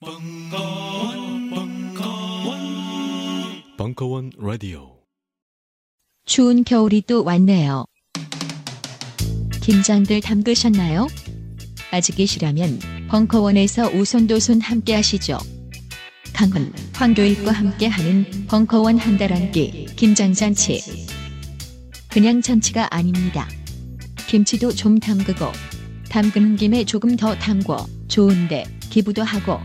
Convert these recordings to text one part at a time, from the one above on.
벙커원, 벙커원, 벙커원 라디오. 추운 겨울이 또 왔네요. 김장들 담그셨나요? 아직이시라면 벙커원에서 오손도손 함께 하시죠. 강훈, 황교익과 함께 하는 벙커원 한달 한끼 김장잔치. 그냥 잔치가 아닙니다. 김치도 좀 담그고 담그는 김에 조금 더 담궈 좋은데 기부도 하고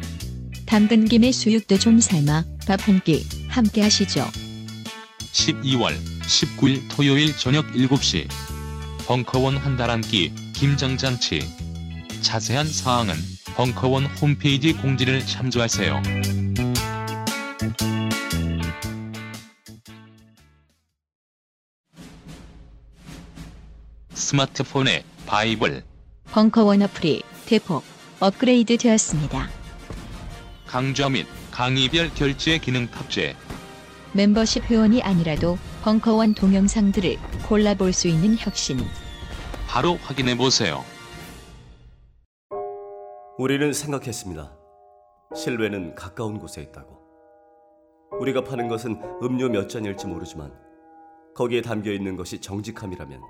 담근 김에 수육도 좀 삶아 밥 한 끼 함께 하시죠. 12월 19일 토요일 저녁 7시 벙커원 한 달 한 끼 김장잔치 자세한 사항은 벙커원 홈페이지 공지를 참조하세요. 스마트폰에 바이블 벙커원 어플이 대폭 업그레이드 되었습니다. 강좌 및 강의별 결제 기능 탑재 멤버십 회원이 아니라도 벙커원 동영상들을 골라볼 수 있는 혁신. 바로 확인해 보세요. 우리는 생각했습니다. 실외는 가까운 곳에 있다고. 우리가 파는 것은 음료 몇 잔일지 모르지만 거기에 담겨 있는 것이 정직함이라면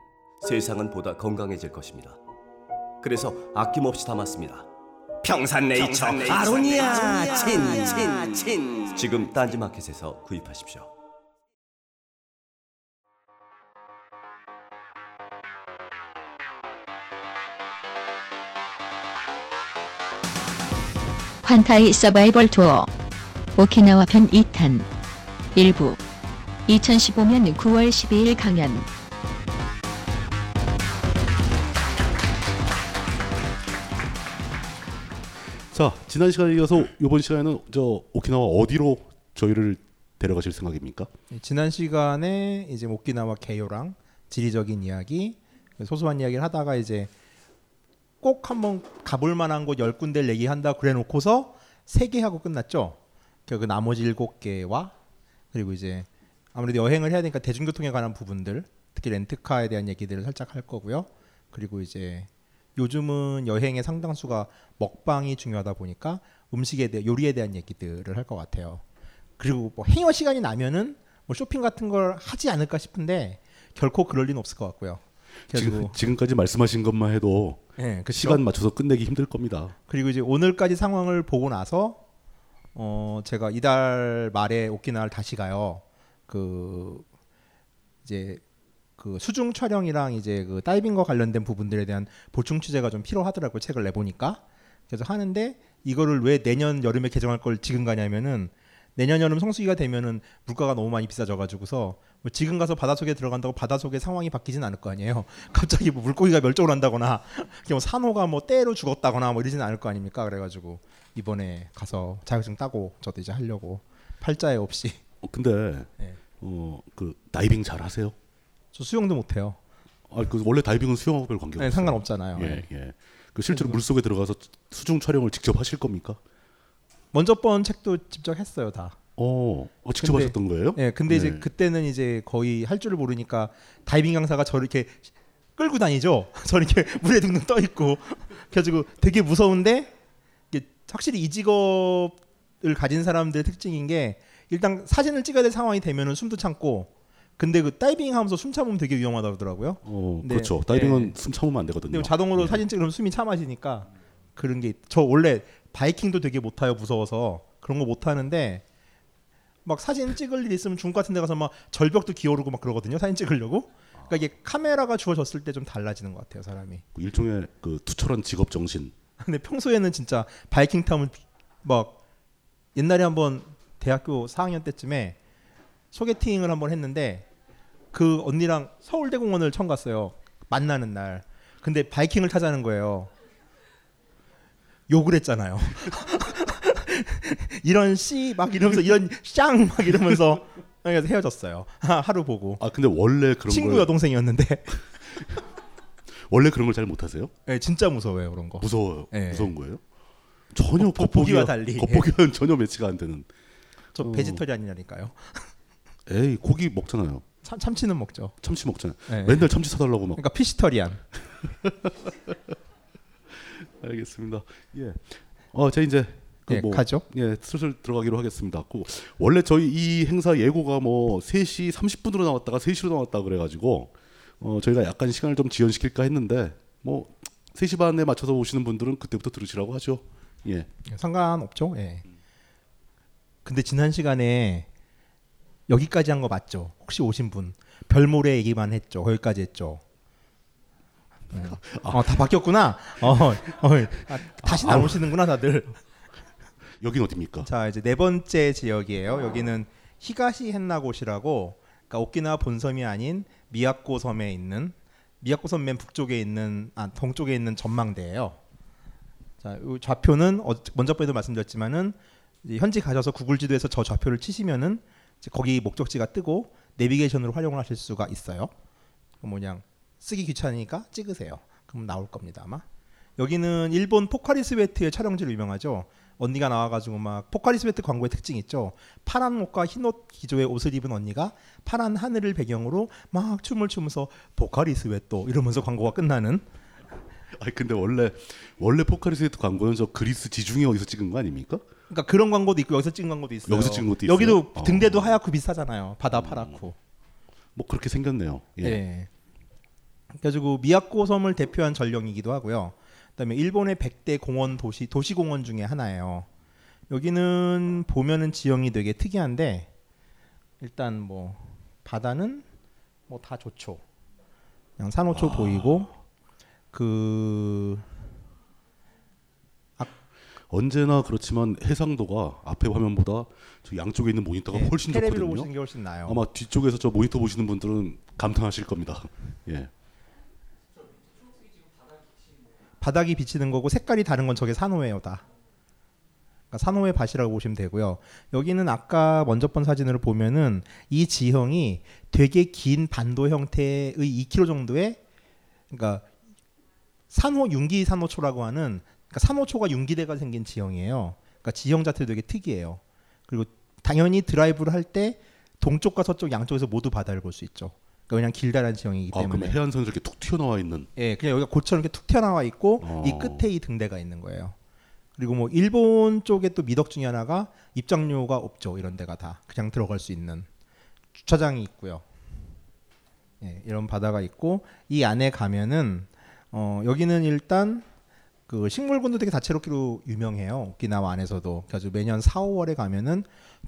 세상은 보다 건강해질 것입니다. 그래서 아낌없이 담았습니다. 평산네이처, 아로니아 친친친. 지금 딴지마켓에서 구입하십시오. 환타이 서바이벌 투어 오키나와 편 2탄 일부 2015년 9월 12일 강연 자 지난 시간에 이어서 이번 시간에는 저 오키나와 어디로 저희를 데려가실 생각입니까? 네, 지난 시간에 이제 오키나와 개요랑 지리적인 이야기, 소소한 이야기를 하다가 이제 꼭 한번 가볼 만한 곳 열 군데를 얘기한다 그래 놓고서 세 개 하고 끝났죠. 그 나머지 일곱 개와 그리고 이제 아무래도 여행을 해야 되니까 대중교통에 관한 부분들, 특히 렌트카에 대한 얘기들을 살짝 할 거고요. 그리고 이제 요즘은 여행의 상당수가 먹방이 중요하다 보니까 음식에 대해 요리에 대한 얘기들을 할 것 같아요. 그리고 뭐 행여 시간이 나면은 뭐 쇼핑 같은 걸 하지 않을까 싶은데 결코 그럴 리는 없을 것 같고요. 지금, 지금까지 말씀하신 것만 해도 네, 그쵸? 시간 맞춰서 끝내기 힘들 겁니다. 그리고 이제 오늘까지 상황을 보고 나서 어 제가 이달 말에 오키나와를 다시 가요. 그 이제 그 수중 촬영이랑 이제 그 다이빙과 관련된 부분들에 대한 보충 취재가 좀 필요하더라고요. 책을 내보니까. 그래서 하는데 이거를 왜 내년 여름에 개정할 걸 지금 가냐면은 내년 여름 성수기가 되면은 물가가 너무 많이 비싸져 가지고서 뭐 지금 가서 바닷속에 들어간다고 바닷속의 상황이 바뀌진 않을 거 아니에요. 갑자기 뭐 물고기가 멸종을 한다거나 뭐 산호가 뭐 때로 죽었다거나 뭐 이러진 않을 거 아닙니까? 그래 가지고 이번에 가서 자격증 따고 저도 이제 하려고 팔자에 없이. 어, 근데 네. 어그 다이빙 잘 하세요? 저 수영도 못 해요. 아, 그 원래 다이빙은 수영하고 별 관계 없어요. 네, 상관없잖아요. 예, 예. 그 실제로 물 속에 들어가서 수중 촬영을 직접 하실 겁니까? 먼저 번 책도 직접 했어요 다. 어, 어 직접 근데- 하셨던 거예요? 예, 근데 이제 네. 그때는 이제 거의 할 줄을 모르니까 다이빙 강사가 저를 이렇게 끌고 다니죠. 저를 이렇게 물에 둥둥 떠 있고 그래가지고 되게 무서운데 확실히 이 직업을 가진 사람들의 특징인 게 일단 사진을 찍어야 될 상황이 되면은 숨도 참고 근데 그 다이빙 하면서 숨 참으면 되게 위험하다 그러더라고요. 어, 네. 그렇죠. 다이빙은 네. 숨 참으면 안 되거든요. 근데 자동으로 예. 사진 찍으면 숨이 참아지니까 그런 게 저 원래 바이킹도 되게 못 타요 무서워서 그런 거 못 하는데 막 사진 찍을 일 있으면 중국 같은 데 가서 막 절벽도 기어오르고 막 그러거든요 사진 찍으려고 그러니까 이게 카메라가 주어졌을 때 좀 달라지는 것 같아요 사람이 일종의 그 투철한 직업 정신. 근데 평소에는 진짜 바이킹 타면 막 옛날에 한번 대학교 4학년 때쯤에 소개팅을 한번 했는데 그 언니랑 서울대공원을 처음 갔어요. 만나는 날. 근데 바이킹을 타자는 거예요. 욕을 했잖아요. 이런 씨 막 이러면서 이런 쌍 막 이러면서 그래서 헤어졌어요. 하루 보고. 아 근데 원래 그런 친구 걸 여동생이었는데 원래 그런 걸 잘 못하세요? 네, 진짜 무서워요 그런 거. 무서워요. 네. 무서운 거예요? 전혀 겉- 겉보기와 달리. 겉보기와는 전혀 매치가 안 되는. 저 어. 베지터리안이라니까요. 에이 고기 먹잖아요. 참, 참치는 먹죠. 참치 먹잖아요. 네. 맨날 참치 사달라고 막. 그러니까 피시터리안. 알겠습니다. 예. 어, 제가 이제 그 예, 뭐, 가죠. 예, 슬슬 들어가기로 하겠습니다. 그 원래 저희 이 행사 예고가 뭐 3시 30분으로 나왔다가 3시로 나왔다 그래 가지고 어, 저희가 약간 시간을 좀 지연시킬까 했는데 뭐 3시 반에 맞춰서 오시는 분들은 그때부터 들으시라고 하죠. 예. 상관없죠. 예. 근데 지난 시간에 여기까지 한 거 맞죠? 혹시 오신 분 별모래 얘기만 했죠. 거기까지 했죠. 네. 어, 다 바뀌었구나. 어, 어, 아, 다시 나오시는구나 다들. 여긴 어디입니까? 자 이제 네 번째 지역이에요. 여기는 히가시 헨나곳이라고 그러니까 오키나와 본섬이 아닌 미야코 섬에 있는 미야코 섬 맨 북쪽에 있는 아 동쪽에 있는 전망대예요. 자, 이 좌표는 어, 먼저 번에도 말씀드렸지만은 이제 현지 가셔서 구글 지도에서 저 좌표를 치시면은 거기 목적지가 뜨고 내비게이션으로 활용을 하실 수가 있어요. 그럼 그냥 쓰기 귀찮으니까 찍으세요. 그럼 나올 겁니다 아마. 여기는 일본 포카리스웨트의 촬영지로 유명하죠. 언니가 나와가지고 막 포카리스웨트 광고의 특징 있죠. 파란 옷과 흰 옷 기조의 옷을 입은 언니가 파란 하늘을 배경으로 막 춤을 추면서 포카리스웨트 이러면서 광고가 끝나는. 아 근데 원래 원래 포카리스웨트 광고는 저 그리스 지중해 어디서 찍은 거 아닙니까? 그러니까 그런 광고도 있고 여기서 찍은 광고도 있어요. 여기서 찍은 것도 있어요? 여기도 어. 등대도 하얗고 비슷하잖아요. 바다 파랗고. 뭐 그렇게 생겼네요. 예. 예. 그래가지고 미야코 섬을 대표한 전령이기도 하고요. 그다음에 일본의 100대 공원 도시 도시 공원 중에 하나예요. 여기는 보면은 지형이 되게 특이한데 일단 뭐 바다는 뭐 다 좋죠. 그냥 산호초 보이고 그 언제나 그렇지만 해상도가 앞에 화면보다 저 양쪽에 있는 모니터가 예, 훨씬 테레비로 좋거든요. 보시는 게 훨씬 나아요. 아마 뒤쪽에서 저 모니터 보시는 분들은 감탄하실 겁니다. 예. 바닥이 비치는 거고 색깔이 다른 건 저게 산호예요 다. 그러니까 산호의 밭이라고 보시면 되고요. 여기는 아까 먼저 본 사진으로 보면은 이 지형이 되게 긴 반도 형태의 2km 정도의 그러니까 산호 융기 산호초라고 하는 그러니까 산호초가 융기대가 생긴 지형이에요. 그러니까 지형 자체도 되게 특이해요. 그리고 당연히 드라이브를 할 때 동쪽과 서쪽 양쪽에서 모두 바다를 볼 수 있죠. 그러니까 그냥 길다란 지형이기 아 때문에. 그럼 해안선이 이렇게 툭 튀어나와 있는. 예, 그냥 여기가 고처럼 이렇게 툭 튀어나와 있고 어. 이 끝에 이 등대가 있는 거예요. 그리고 뭐 일본 쪽에 또 미덕 중에 하나가 입장료가 없죠. 이런 데가 다 그냥 들어갈 수 있는 주차장이 있고요. 예, 이런 바다가 있고 이 안에 가면은 어, 여기는 일단 그 식물군도 되게 다채롭기로 유명해요. 오키나와 안에서도. 그래서 매년 4, 5월에 가면은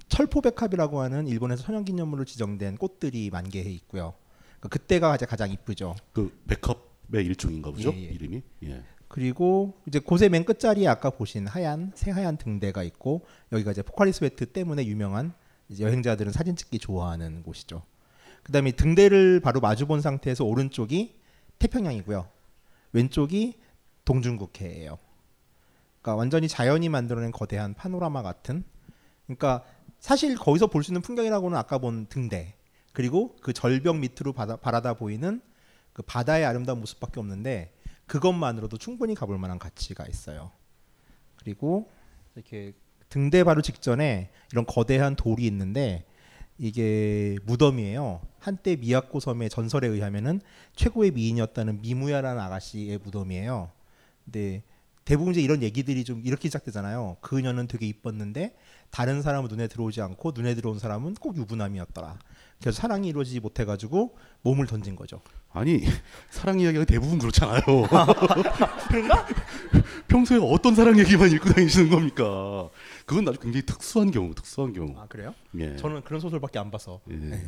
철포백합이라고 하는 일본에서 천연기념물로 지정된 꽃들이 만개해 있고요. 그러니까 그때가 이제 가장 이쁘죠. 그 백합의 일종인가 보죠? 예, 예. 이름이. 예. 그리고 이제 곳의 맨 끝자리에 아까 보신 하얀 새하얀 등대가 있고 여기가 이제 포카리스웨트 때문에 유명한 여행자들은 사진 찍기 좋아하는 곳이죠. 그다음에 등대를 바로 마주 본 상태에서 오른쪽이 태평양이고요. 왼쪽이 동중국해예요. 그러니까 완전히 자연이 만들어낸 거대한 파노라마 같은. 그러니까 사실 거기서 볼 수 있는 풍경이라고는 아까 본 등대 그리고 그 절벽 밑으로 바다, 바라다 보이는 그 바다의 아름다운 모습밖에 없는데 그것만으로도 충분히 가볼 만한 가치가 있어요. 그리고 이렇게 등대 바로 직전에 이런 거대한 돌이 있는데 이게 무덤이에요. 한때 미야코 섬의 전설에 의하면은 최고의 미인이었다는 미무야라는 아가씨의 무덤이에요. 근데 대부분 이제 이런 얘기들이 좀 이렇게 시작되잖아요. 그녀는 되게 이뻤는데 다른 사람은 눈에 들어오지 않고 눈에 들어온 사람은 꼭 유부남이었더라. 그래서 사랑이 이루어지지 못해가지고 몸을 던진 거죠. 아니 사랑 이야기가 대부분 그렇잖아요. 그런가? 평소에 어떤 사랑 얘기만 읽고 다니시는 겁니까? 그건 아주 굉장히 특수한 경우, 특수한 경우. 아 그래요? 예. 저는 그런 소설밖에 안 봐서. 예.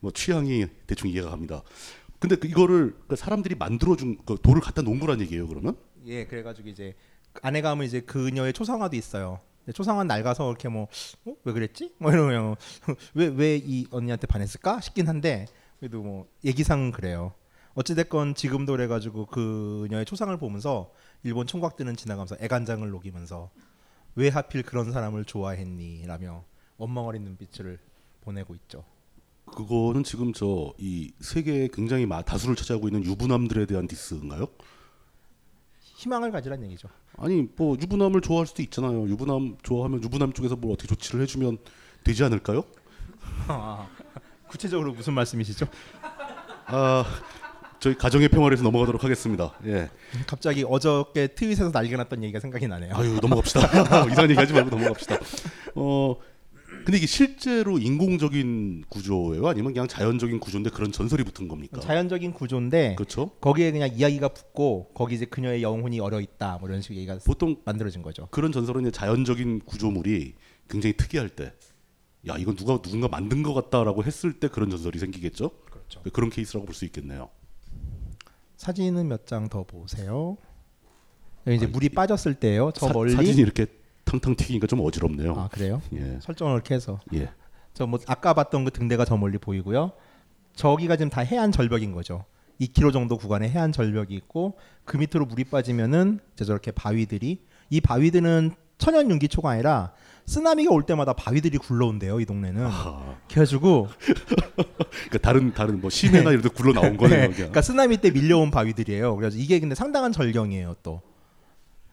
뭐 취향이 대충 이해가 갑니다. 근데 그 이거를 그 사람들이 만들어준 그 돌을 갖다 놓은 거란 얘기예요, 그러면? 예, 그래가지고 이제 안에 가면 이제 그녀의 초상화도 있어요. 초상화 낡아서 이렇게 뭐 왜 그랬지? 뭐 이러면 왜 왜 이 언니한테 반했을까 싶긴 한데 그래도 뭐 얘기상 그래요. 어찌됐건 지금도 그래가지고 그녀의 초상을 보면서 일본 총각들은 지나가면서 애간장을 녹이면서 왜 하필 그런 사람을 좋아했니라며 원망 어린 눈빛을 보내고 있죠. 그거는 지금 저 이 세계에 굉장히 마, 다수를 차지하고 있는 유부남들에 대한 디스인가요? 희망을 가지란 얘기죠. 아니 뭐 유부남을 좋아할 수도 있잖아요. 유부남 좋아하면 유부남 쪽에서 뭘 어떻게 조치를 해주면 되지 않을까요? 구체적으로 무슨 말씀이시죠? 아 저희 가정의 평화에서 넘어가도록 하겠습니다. 예. 갑자기 어저께 트윗에서 난리가 났던 얘기가 생각이 나네요. 아유 넘어갑시다. 이상한 얘기 하지 말고 넘어갑시다. 어 근데 이게 실제로 인공적인 구조예요? 아니면 그냥 자연적인 구조인데 그런 전설이 붙은 겁니까? 자연적인 구조인데 그렇죠. 거기에 그냥 이야기가 붙고 거기 이제 그녀의 영혼이 얼어 있다 뭐 이런 식의 얘기가 보통 만들어진 거죠. 그런 전설은 이제 자연적인 구조물이 굉장히 특이할 때, 야 이건 누가 누군가 만든 것 같다라고 했을 때 그런 전설이 생기겠죠. 그렇죠. 그런 케이스라고 볼 수 있겠네요. 사진은 몇 장 더 보세요. 이제 아, 물이 이- 빠졌을 때요. 저 사, 멀리 사진이 이렇게 탕탕 튀기니까 좀 어지럽네요. 아 그래요? 예, 설정을 이렇게 해서 예. 저 뭐 아까 봤던 그 등대가 저 멀리 보이고요. 저기가 지금 다 해안 절벽인 거죠. 2km 정도 구간에 해안 절벽이 있고 그 밑으로 물이 빠지면은 이제 저렇게 바위들이 이 바위들은 천연 윤기초가 아니라 쓰나미가 올 때마다 바위들이 굴러온대요 이 동네는. 아, 그래가지고 그러니까 다른 다른 뭐 심해나 이런 데 굴러 나온 거네요. 네. 그러니까 쓰나미 때 밀려온 바위들이에요. 그래서 이게 근데 상당한 절경이에요 또.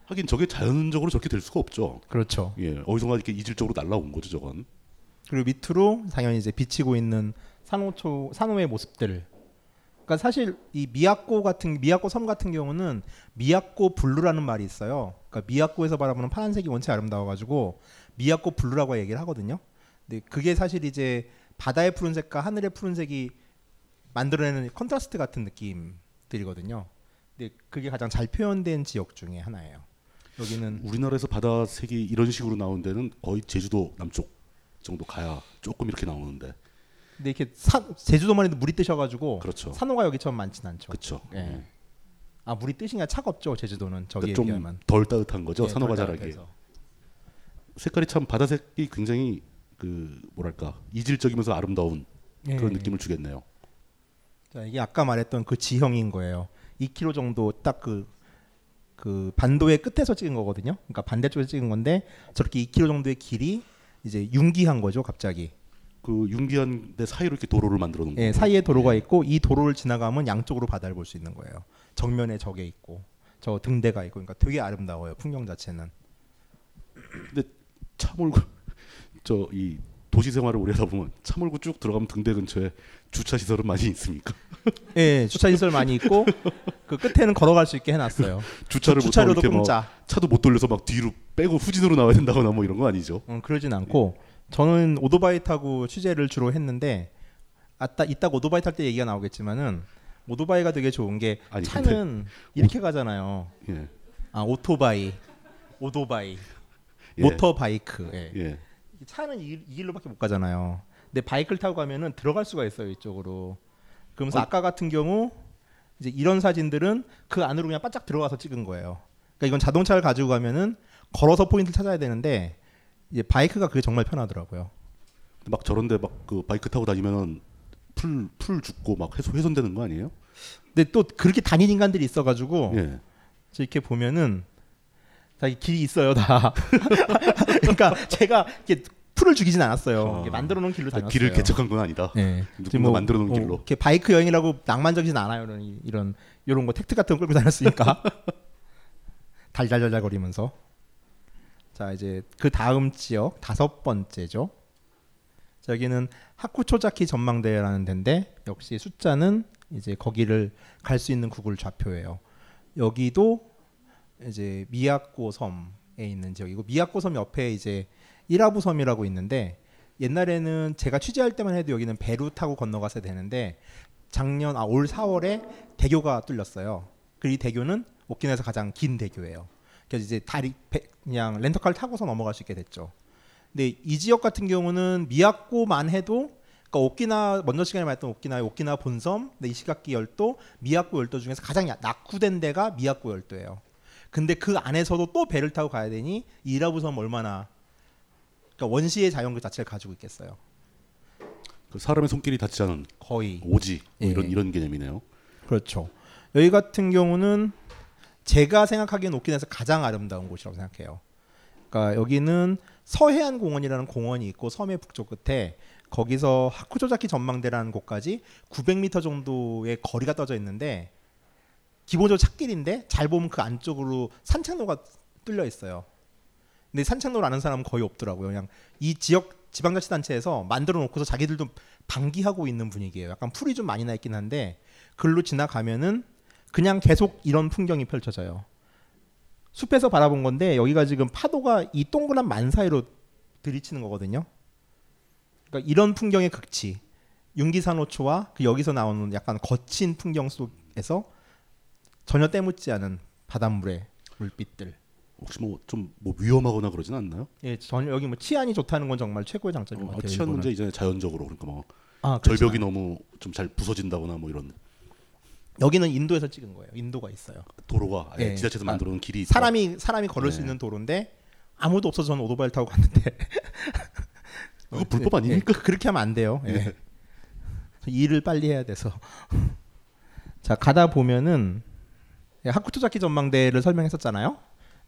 하긴 저게 자연적으로 저렇게 될 수가 없죠. 그렇죠. 예, 어디선가 이렇게 이질적으로 날라온 거죠, 저건. 그리고 밑으로 당연히 이제 비치고 있는 산호초 산호의 모습들. 그러니까 사실 이 미야코 같은 미야코 섬 같은 경우는 미야코 blue라는 말이 있어요. 그러니까 미야코에서 바라보는 파란색이 원체 아름다워가지고 미야코 blue라고 얘기를 하거든요. 근데 그게 사실 이제 바다의 푸른색과 하늘의 푸른색이 만들어내는 contrast 같은 느낌들이거든요. 근데 그게 가장 잘 표현된 지역 중에 하나예요. 여기는 우리나라에서 바다 색이 이런 식으로 나온 데는 거의 제주도 남쪽 정도 가야 조금 이렇게 나오는데. 근데 이렇게 사, 제주도만 해도 물이 뜨셔가지고 그렇죠. 산호가 여기처럼 많진 않죠. 그렇죠. 예. 아 물이 뜨시냐 차갑죠 제주도는 저기에 그러니까. 좀덜 따뜻한 거죠. 예, 산호가 덜 자라기. 색깔이 참 바다색이 굉장히 그 뭐랄까 이질적이면서 아름다운 그런 예. 느낌을 주겠네요. 자, 이게 아까 말했던 그 지형인 거예요. 2km 정도 딱 그 그 반도의 끝에서 찍은 거거든요. 그러니까 반대쪽에서 찍은 건데 저렇게 2km 정도의 길이 이제 융기한 거죠, 갑자기. 그 융기한 데 사이로 이렇게 도로를 만들어 놓은 예, 거고. 사이에 도로가 있고 이 도로를 지나가면 양쪽으로 바다를 볼 수 있는 거예요. 정면에 저게 있고 저 등대가 있고 그러니까 되게 아름다워요, 풍경 자체는. 차몰고 저 이 도시 생활을 오래 하다 보면 차몰고 쭉 들어가면 등대 근처에 주차 시설은 많이 있습니까? 예, 주차 시설 많이 있고 그 끝에는 걸어갈 수 있게 해놨어요. 주차를 못 하고 주차료도 공짜. 차도 못 돌려서 막 뒤로 빼고 후진으로 나와야 된다거나 뭐 이런 거 아니죠? 음, 그러진 않고 저는 오토바이 타고 취재를 주로 했는데 아따 이따 오토바이 탈 때 얘기가 나오겠지만은 오토바이가 되게 좋은 게 아니, 차는 이렇게 가잖아요. 예. 아 오토바이, 오토바이, 예. 모터바이크. 예. 예. 이 차는 이, 이 길로밖에 못 가잖아요. 근데 바이크를 타고 가면은 들어갈 수가 있어요 이쪽으로. 그러면서 어. 아까 같은 경우 이제 이런 사진들은 그 안으로 그냥 바짝 들어가서 찍은 거예요. 그러니까 이건 자동차를 가지고 가면은 걸어서 포인트를 찾아야 되는데 이제 바이크가 그게 정말 편하더라고요. 막 저런데 막 그 바이크 타고 다니면은 풀 풀 죽고 막 훼손 훼손되는 거 아니에요? 근데 또 그렇게 다닌 인간들이 있어가지고 예. 저 이렇게 보면은 다이 길이 있어요 다. 그러니까 제가 이렇게 풀을 죽이진 않았어요. 아. 만들어 놓은 길로 아, 다녔어요. 길을 개척한 건 아니다. 네. 누군가 만들어 놓은 어, 길로. 이렇게 바이크 여행이라고 낭만적이진 않아요. 이런 이런 이런 거 택트 같은 거 끌고 다녔으니까 달달달달 거리면서. 자 이제 그 다음 지역 다섯 번째죠. 자, 여기는 하쿠초자키 전망대라는 데인데 역시 숫자는 이제 거기를 갈 수 있는 구글 좌표예요. 여기도 이제 미야코 섬에 있는 지역이고 미야코 섬 옆에 이제 이라부 섬이라고 있는데 옛날에는 제가 취재할 때만 해도 여기는 배로 타고 건너가서 되는데 작년 아 올 4월에 대교가 뚫렸어요. 그리고 이 대교는 오키나와에서 가장 긴 대교예요. 그래서 이제 다리 배, 그냥 렌터카를 타고서 넘어갈 수 있게 됐죠. 근데 이 지역 같은 경우는 미야코만 해도 그러니까 오키나 먼저 시간에 말했던 오키나의 오키나 본섬, 네, 이시가키 열도, 미야코 열도 중에서 가장 야- 낙후된 데가 미야코 열도예요. 근데 그 안에서도 또 배를 타고 가야 되니 이 이라부 섬 얼마나 그러니까 원시의 자연 그 자체를 가지고 있겠어요. 그 사람의 손길이 닿지 않은 거의 오지 뭐 예. 이런 이런 개념이네요. 그렇죠. 여기 같은 경우는 제가 생각하기엔 오키나와에서 가장 아름다운 곳이라고 생각해요. 그러니까 여기는 서해안 공원이라는 공원이 있고 섬의 북쪽 끝에 거기서 하쿠조자키 전망대라는 곳까지 900m 정도의 거리가 떠져 있는데 기본적으로 찻길인데 잘 보면 그 안쪽으로 산책로가 뚫려 있어요. 근데 산책로를 아는 사람은 거의 없더라고요. 그냥 이 지역 지방자치단체에서 만들어 놓고서 자기들도 방기하고 있는 분위기예요. 약간 풀이 좀 많이 나 있긴 한데 글로 지나가면은 그냥 계속 이런 풍경이 펼쳐져요. 숲에서 바라본 건데 여기가 지금 파도가 이 동그란 만 사이로 들이치는 거거든요. 그러니까 이런 풍경의 극치, 윤기산호초와 그 여기서 나오는 약간 거친 풍경 속에서 전혀 때묻지 않은 바닷물의 물빛들. 혹시 뭐좀뭐 위험하거나 그러진 않나요? 예, 전혀 여기 뭐 치안이 좋다는 건 정말 최고의 장점인 것 어, 같아요. 치안. 문제 이제 자연적으로 그러니까 뭐 아, 그렇진 절벽이. 너무 좀 잘 부서진다거나 뭐 이런 여기는 인도에서 찍은 거예요. 인도가 있어요. 도로가 예. 지자체에서 아, 만들어 놓은 길이 있다. 사람이 사람이 걸을 수 네. 있는 도로인데 아무도 없어서 저는 오토바이를 타고 갔는데 그거 불법 예, 아닙니까? 그- 그렇게 하면 안 돼요. 예. 예. 일을 빨리 해야 돼서 자 가다 보면은 예, 하쿠토자키 전망대를 설명했었잖아요.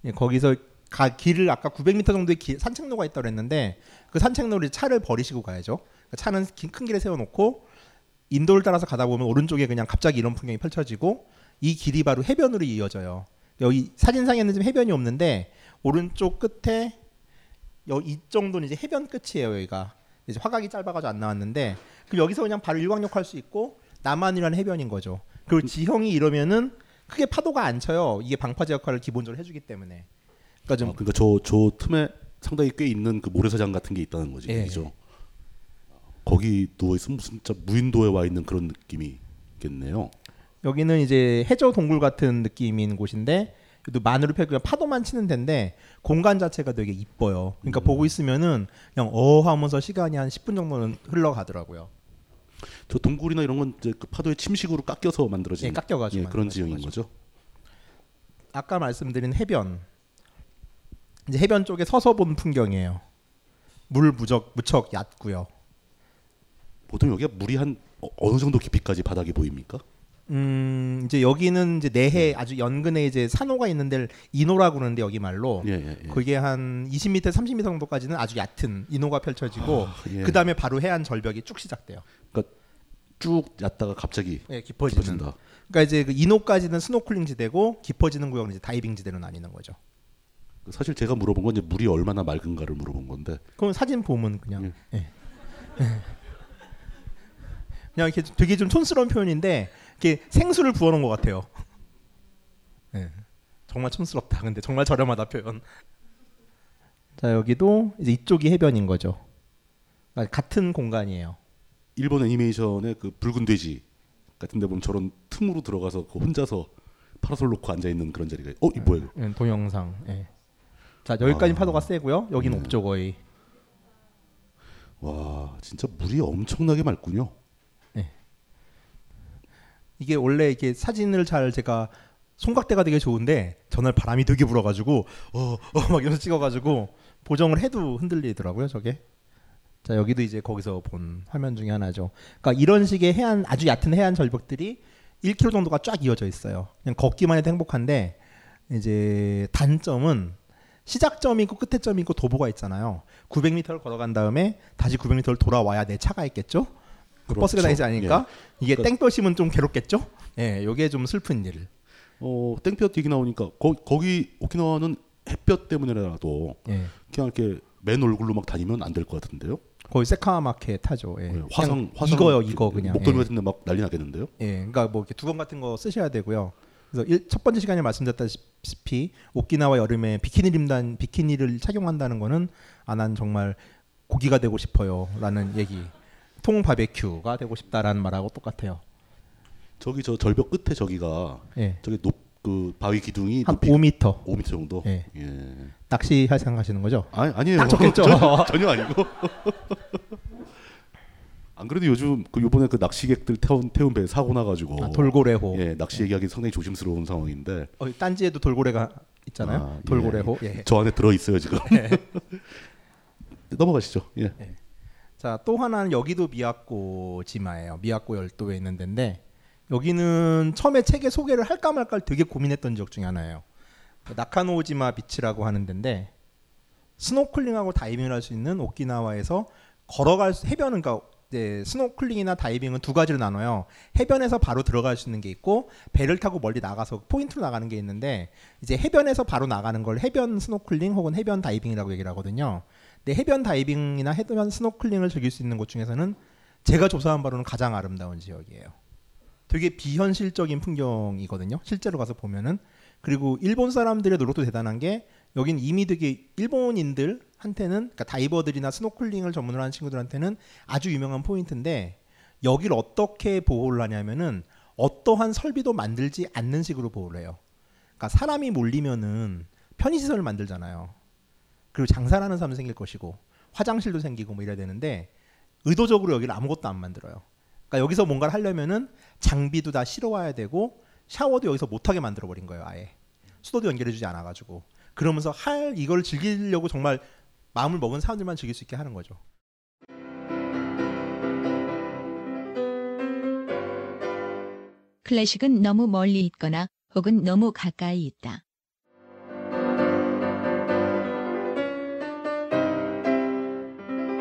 예, 거기서 가, 길을 아까 900m 정도의 길, 산책로가 있다고 했는데 그 산책로를 차를 버리시고 가야죠. 그러니까 차는 긴- 큰 길에 세워놓고 인도를 따라서 가다 보면 오른쪽에 그냥 갑자기 이런 풍경이 펼쳐지고 이 길이 바로 해변으로 이어져요. 여기 사진상에는 지금 해변이 없는데 오른쪽 끝에 여, 이 정도는 이제 해변 끝이에요 여기가 이제 화각이 짧아가지고 안 나왔는데 그럼 여기서 그냥 바로 일광욕 할 수 있고 남한이라는 해변인 거죠. 그리고 지형이 이러면은 크게 파도가 안 쳐요. 이게 방파제 역할을 기본적으로 해주기 때문에. 그러니까 좀 아, 그러니까 저 저 틈에 상당히 꽤 있는 그 모래사장 같은 게 있다는 거지, 예. 그죠? 거기 누워 있으면 진짜 무인도에 와 있는 그런 느낌이겠네요. 여기는 이제 해저 동굴 같은 느낌인 곳인데 또 마늘을 펴고 그냥 파도만 치는 데인데 공간 자체가 되게 이뻐요. 그러니까 보고 있으면은 그냥 어 하면서 시간이 한 10분 정도는 흘러가더라고요. 저 동굴이나 이런 건 이제 그 파도의 침식으로 깎여서 만들어진 예, 깎여가지고 예, 그런 지형인 거죠. 아까 말씀드린 해변 이제 해변 쪽에 서서 본 풍경이에요. 물 무적 무척 얕고요. 보통 여기가 물이 한 어- 어느 정도 깊이까지 바닥이 보입니까? 음 이제 여기는 이제 내해 아주 연근에 이제 산호가 있는 데를 이노라고 그러는데 여기 말로 예, 예, 예. 그게 한 20m, 30m 정도까지는 아주 얕은 이노가 펼쳐지고 아, 예. 그 다음에 바로 해안 절벽이 쭉 시작돼요. 쭉 얕다가 갑자기 예, 깊어지는. 깊어진다. 그러니까 이제 그 이노까지는 스노클링 지대고 깊어지는 구역은 이제 다이빙 지대로 나뉘는 거죠. 사실 제가 물어본 건 이제 물이 얼마나 맑은가를 물어본 건데 그럼 사진 보면 그냥 예. 그냥 이렇게 되게 좀 촌스러운 표현인데 이렇게 생수를 부어놓은 것 같아요. 예. 정말 촌스럽다. 근데 정말 저렴하다 표현. 자 여기도 이제 이쪽이 해변인 거죠. 그러니까 같은 공간이에요. 일본 애니메이션의 그 붉은 돼지 같은데 보면 저런 틈으로 들어가서 그 혼자서 파라솔 놓고 앉아 있는 그런 자리가 어, 이? 이거? 예, 동영상. 예. 자 여기까지 아. 파도가 세고요. 여기는 네. 없죠 거의. 와, 진짜 물이 엄청나게 맑군요. 이게 원래 이게 사진을 잘 제가 손각대가 되게 좋은데 전날 바람이 되게 불어가지고 어어막 이러면서 찍어가지고 보정을 해도 흔들리더라고요 저게. 자 여기도 이제 거기서 본 화면 중에 하나죠. 그러니까 이런 식의 해안 아주 얕은 해안 절벽들이 1km 정도가 쫙 이어져 있어요. 그냥 걷기만 해도 행복한데 이제 단점은 시작점이 있고 끝에 점이 있고 도보가 있잖아요. 900m를 걸어간 다음에 다시 900m를 돌아와야 내 차가 있겠죠. 그 그렇죠. 버스가 다니지 않으니까 이게 그러니까- 땡볕이면 좀 괴롭겠죠. 예, 요게 좀 슬픈 일. 어, 땡볕 얘기 나오니까 거, 거기 오키나와는 햇볕 때문에라도 예. 그냥 이렇게 맨 얼굴로 막 다니면 안 될 것 같은데요. 거의 세카마케 타죠. 예. 네, 그냥 화상 이거요, 이거 그냥. 목도리 예. 같은데 막 난리 나겠는데요. 예, 그러니까 뭐 이렇게 두건 같은 거 쓰셔야 되고요. 그래서 일, 첫 번째 시간에 말씀드렸다시피 오키나와 여름에 비키니 입단 비키니를 착용한다는 거는 아난 정말 고기가 되고 싶어요라는 얘기. 통 바베큐가 되고 싶다라는 말하고 똑같아요. 저기 저 절벽 끝에 저기가 예. 저기 높 그 바위 기둥이 한 높이 5m 5m 정도. 예. 예. 낚시 할 생각하시는 거죠? 아니 아니에요. 딱 좋겠죠. 전혀, 전혀 아니고. 안 그래도 요즘 그 요번에 그 낚시객들 태운 태운 배 사고 나가지고 아, 돌고래호. 예 낚시 얘기하기 상당히 조심스러운 상황인데 어, 딴지에도 돌고래가 있잖아요. 아, 예. 돌고래호. 예. 저 안에 들어 있어요 지금. 넘어가시죠. 예. 자, 또 하나는 여기도 미야코 지마예요. 미야코 열도에 있는 데인데 여기는 처음에 책의 소개를 할까 말까 되게 고민했던 지역 중에 하나예요. 그 나카노지마 비치라고 하는 데인데 스노클링하고 다이빙을 할 수 있는 오키나와에서 걸어갈 수, 해변은 그러니까 이제 스노클링이나 다이빙은 두 가지로 나눠요. 해변에서 바로 들어갈 수 있는 게 있고 배를 타고 멀리 나가서 포인트로 나가는 게 있는데 이제 해변에서 바로 나가는 걸 해변 스노클링 혹은 해변 다이빙이라고 얘기를 하거든요. 근데 해변 다이빙이나 해변 스노클링을 즐길 수 있는 곳 중에서는 제가 조사한 바로는 가장 아름다운 지역이에요. 되게 비현실적인 풍경이거든요. 실제로 가서 보면은 그리고 일본 사람들의 노력도 대단한 게 여긴 이미 되게 일본인들한테는 그러니까 다이버들이나 스노클링을 전문으로 하는 친구들한테는 아주 유명한 포인트인데 여길 어떻게 보호를 하냐면은 어떠한 설비도 만들지 않는 식으로 보호를 해요. 그러니까 사람이 몰리면은 편의시설을 만들잖아요. 그리고 장사하는 사람 생길 것이고 화장실도 생기고 뭐 이래야 되는데 의도적으로 여기를 아무것도 안 만들어요. 그러니까 여기서 뭔가를 하려면은 장비도 다 실어와야 되고 샤워도 여기서 못하게 만들어 버린 거예요. 아예 수도도 연결해주지 않아가지고 그러면서 할 이걸 즐기려고 정말 마음을 먹은 사람들만 즐길 수 있게 하는 거죠. 클래식은 너무 멀리 있거나 혹은 너무 가까이 있다.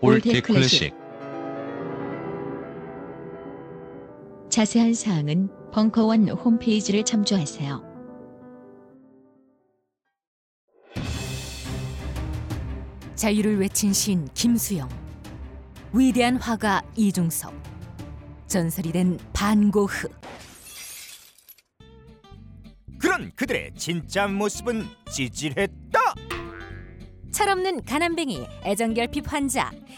올드 클래식 자세한 사항은 벙커원 홈페이지를 참조하세요. 자유를 외친 시인 김수영, 위대한 화가 이중섭, 전설이 된 반고흐. 그런 그들의 진짜 모습은 찌질했다. 철없는 가난뱅이, 애정결핍 환자,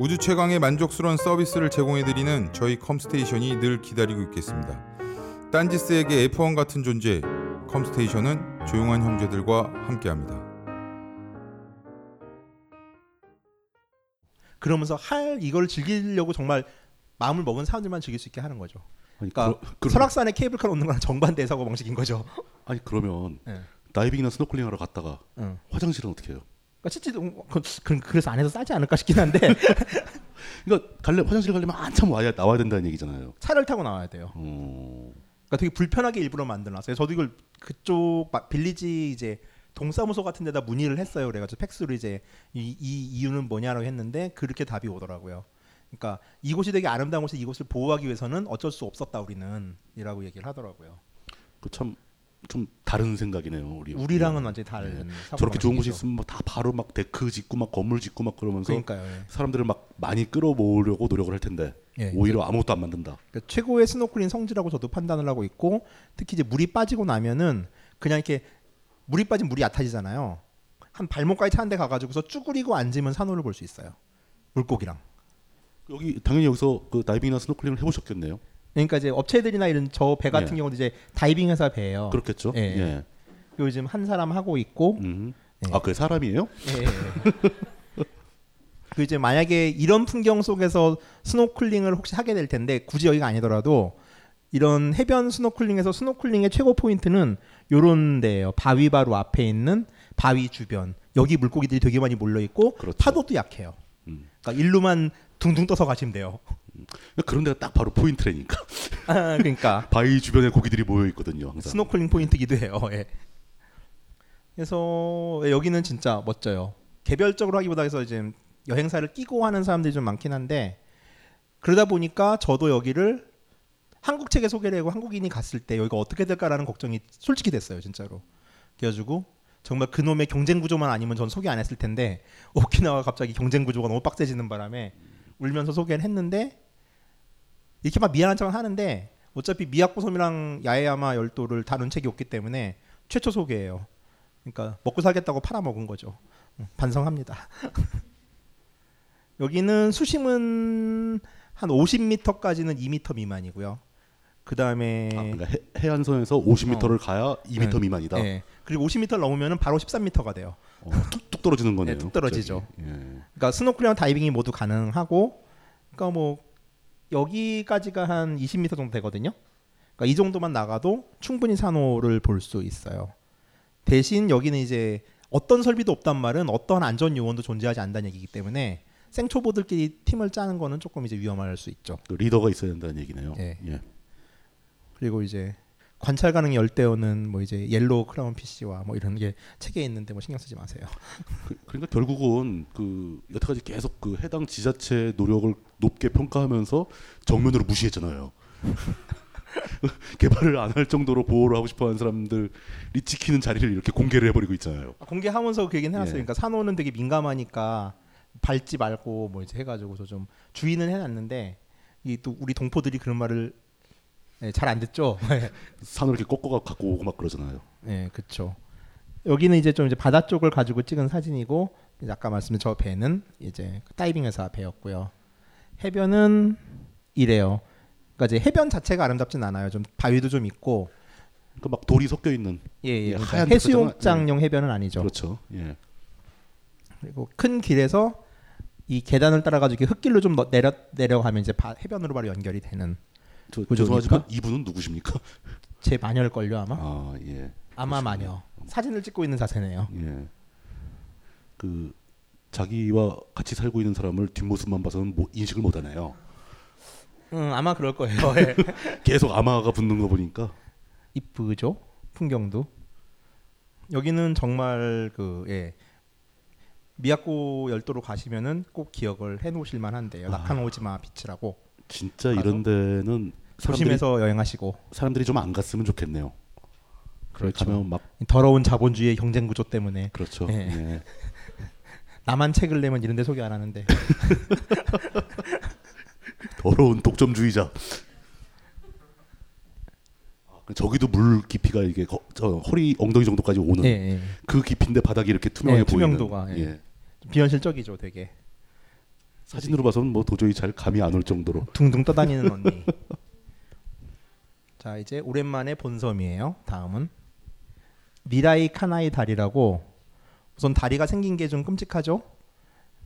우주 최강의 만족스러운 서비스를 제공해드리는 저희 컴스테이션이 늘 기다리고 있겠습니다. 딴지스에게 F1 같은 존재, 컴스테이션은 조용한 형제들과 함께합니다. 그러면서 할 이걸 즐기려고 정말 마음을 먹은 사람들만 즐길 수 있게 하는 거죠. 아니, 그러니까 그러- 그러- 설악산에 케이블카 놓는 거랑 정반대 사고 방식인 거죠. 아니 그러면 예. 다이빙이나 스노클링 하러 갔다가 응. 화장실은 어떻게 해요? 그러니까 실제 그, 그- 그래서 안에서 싸지 않을까 싶긴 한데 그러니까 갈래 화장실 가려면 한참 와야 나와야 된다는 얘기잖아요. 차를 타고 나와야 돼요. 어... 그러니까 되게 불편하게 일부러 만들어놨어요. 저도 이걸 그쪽 마- village 이제 동사무소 같은 데다 문의를 했어요. 그래가지고 팩스로 이제 이, 이 이유는 뭐냐라고 했는데 그렇게 답이 오더라고요. 그러니까 이곳이 되게 아름다운 곳에 이곳을 보호하기 위해서는 어쩔 수 없었다 우리는 이라고 얘기를 하더라고요. 그참 좀 다른 생각이네요. 우리 우리랑은 완전히 다른 네. 저렇게 좋은 곳이. 있으면 뭐 다 바로 막 데크 짓고 막 건물 짓고 막 그러면서 그러니까요. 예. 사람들을 막 많이 끌어모으려고 노력을 할 텐데 예, 오히려 아무것도 안 만든다. 그러니까 최고의 스노클링 성지라고 저도 판단을 하고 있고 특히 이제 물이 빠지고 나면은 그냥 이렇게 물이 빠진 물이 얕아지잖아요. 한 발목까지 차는데 가가지고서 쭈그리고 앉으면 산호를 볼 수 있어요. 물고기랑. 여기 당연히 여기서 그 다이빙이나 스노클링을 해보셨겠네요. 그러니까 이제 업체들이나 이런 저 배 같은 예. 경우도 이제 다이빙 회사 배예요. 그렇겠죠. 예. 예. 요즘 한 사람 하고 있고. 음. 예. 아, 그 사람이에요? 예, 예. 그 이제 만약에 이런 풍경 속에서 스노클링을 혹시 하게 될 텐데 굳이 여기가 아니더라도 이런 해변 스노클링에서 스노클링의 최고 포인트는 요런 데예요. 바위 바로 앞에 있는 바위 주변. 여기 물고기들이 되게 많이 몰려 있고 그렇죠. 파도도 약해요. 음. 그러니까 일루만 둥둥 떠서 가시면 돼요. 그런 데가 딱 바로 포인트라니까. 아, 그러니까 바위 주변에 고기들이 모여 있거든요. 항상. 스노클링 포인트기도 해요. 예. 그래서 여기는 진짜 멋져요. 개별적으로 하기보다 해서 이제 여행사를 끼고 하는 사람들이 좀 많긴 한데 그러다 보니까 저도 여기를 한국 책에 소개를 하고 한국인이 갔을 때 여기가 어떻게 될까라는 걱정이 솔직히 됐어요, 진짜로. 그래가지고 정말 그놈의 경쟁 구조만 아니면 전 소개 안 했을 텐데 오키나와 갑자기 경쟁 구조가 너무 빡세지는 바람에 울면서 소개를 했는데 이렇게 막 미안한 척은 하는데 어차피 미야코섬이랑 야에야마 열도를 다룬 책이 없기 때문에 최초 소개예요. 그러니까 먹고 살겠다고 팔아먹은 거죠. 음, 반성합니다. 여기는 수심은 한 50m까지는 2m 미만이고요. 그 다음에 아, 그러니까 해, 해안선에서 50m를 가야 2m 네. 미만이다. 네. 그리고 50m를 넘으면 바로 13m가 돼요. 어, 뚝, 뚝 떨어지는 거네요. 네, 뚝 떨어지죠. 예. 그러니까 스노클링 다이빙이 모두 가능하고 그러니까 뭐 여기까지가 한 20m 정도 되거든요. 그러니까 이 정도만 나가도 충분히 산호를 볼 수 있어요. 대신 여기는 이제 어떤 설비도 없단 말은 어떠한 안전 요원도 존재하지 않는다는 얘기이기 때문에 생초보들끼리 팀을 짜는 거는 조금 이제 위험할 수 있죠. 그 리더가 있어야 된다는 얘기네요. 예. 예. 그리고 이제 관찰 가능 열대어는 뭐 이제 yellow clown fish와 뭐 이런 게 책에 있는데 뭐 신경 쓰지 마세요. 그, 그러니까 결국은 그 여태까지 계속 그 해당 지자체 노력을 높게 평가하면서 정면으로 무시했잖아요. 개발을 안 할 정도로 보호를 하고 싶어하는 사람들이 지키는 자리를 이렇게 공개를 해버리고 있잖아요. 공개하면서 그 얘기는 해놨어요. 예. 그러니까 산호는 되게 민감하니까 밟지 말고 뭐 이제 해가지고서 좀 주의는 해놨는데 이 또 우리 동포들이 그런 말을 예, 잘안 듣죠. 산을 이렇게 꺾어가 갖고 오고 막 그러잖아요. 예, 그렇죠. 여기는 이제 좀 이제 바다 쪽을 가지고 찍은 사진이고 아까 말씀드린 저 배는 이제 그 다이빙 회사 배였고요. 해변은 이래요. 그러니까 이제 해변 자체가 아름답진 않아요. 좀 바위도 좀 있고 그 막 돌이 섞여 있는 예, 예. 예, 그러니까 해수욕장용 해변은 아니죠. 그렇죠. 예. 그리고 큰 길에서 이 계단을 따라 가지고 흙길로 좀 너- 내려 내려가면 이제 바- 해변으로 바로 연결이 되는 조니까? 죄송하지만 이분은 누구십니까? 제 마녀일 걸요 아마. 아 예. 아마. 마녀. 사진을 찍고 있는 자세네요. 예. 그 자기와 같이 살고 있는 사람을 뒷모습만 봐서는 뭐 인식을 못하네요. 음, 아마 그럴 거예요. 예. 계속 아마가 붙는 거 보니까 이쁘죠? 풍경도. 여기는 정말 그 예. 미야코 열도로 가시면은 꼭 기억을 해 놓으실 만한데요. 아. 라카노지마 비치라고 진짜 이런 데는 조심해서 여행하시고 사람들이 좀 안 갔으면 좋겠네요. 그렇죠. 가면 막 더러운 자본주의의 경쟁 구조 때문에 그렇죠. 예. 예. 나만 책을 내면 이런 데 소개 안 하는데 더러운 독점주의자. 아, 저기도 물 깊이가 이게 거, 저 허리 엉덩이 정도까지 오는 예, 예. 그 깊이인데 바닥이 이렇게 투명해 예, 보이는. 투명도가, 예. 예. 비현실적이죠, 되게. 사진으로 봐서는 뭐 도저히 잘 감이 안 올 정도로. 둥둥 떠다니는 언니. 자 이제 오랜만에 본섬이에요. 다음은 미라이 카나이 다리라고 우선 다리가 생긴 게 좀 끔찍하죠.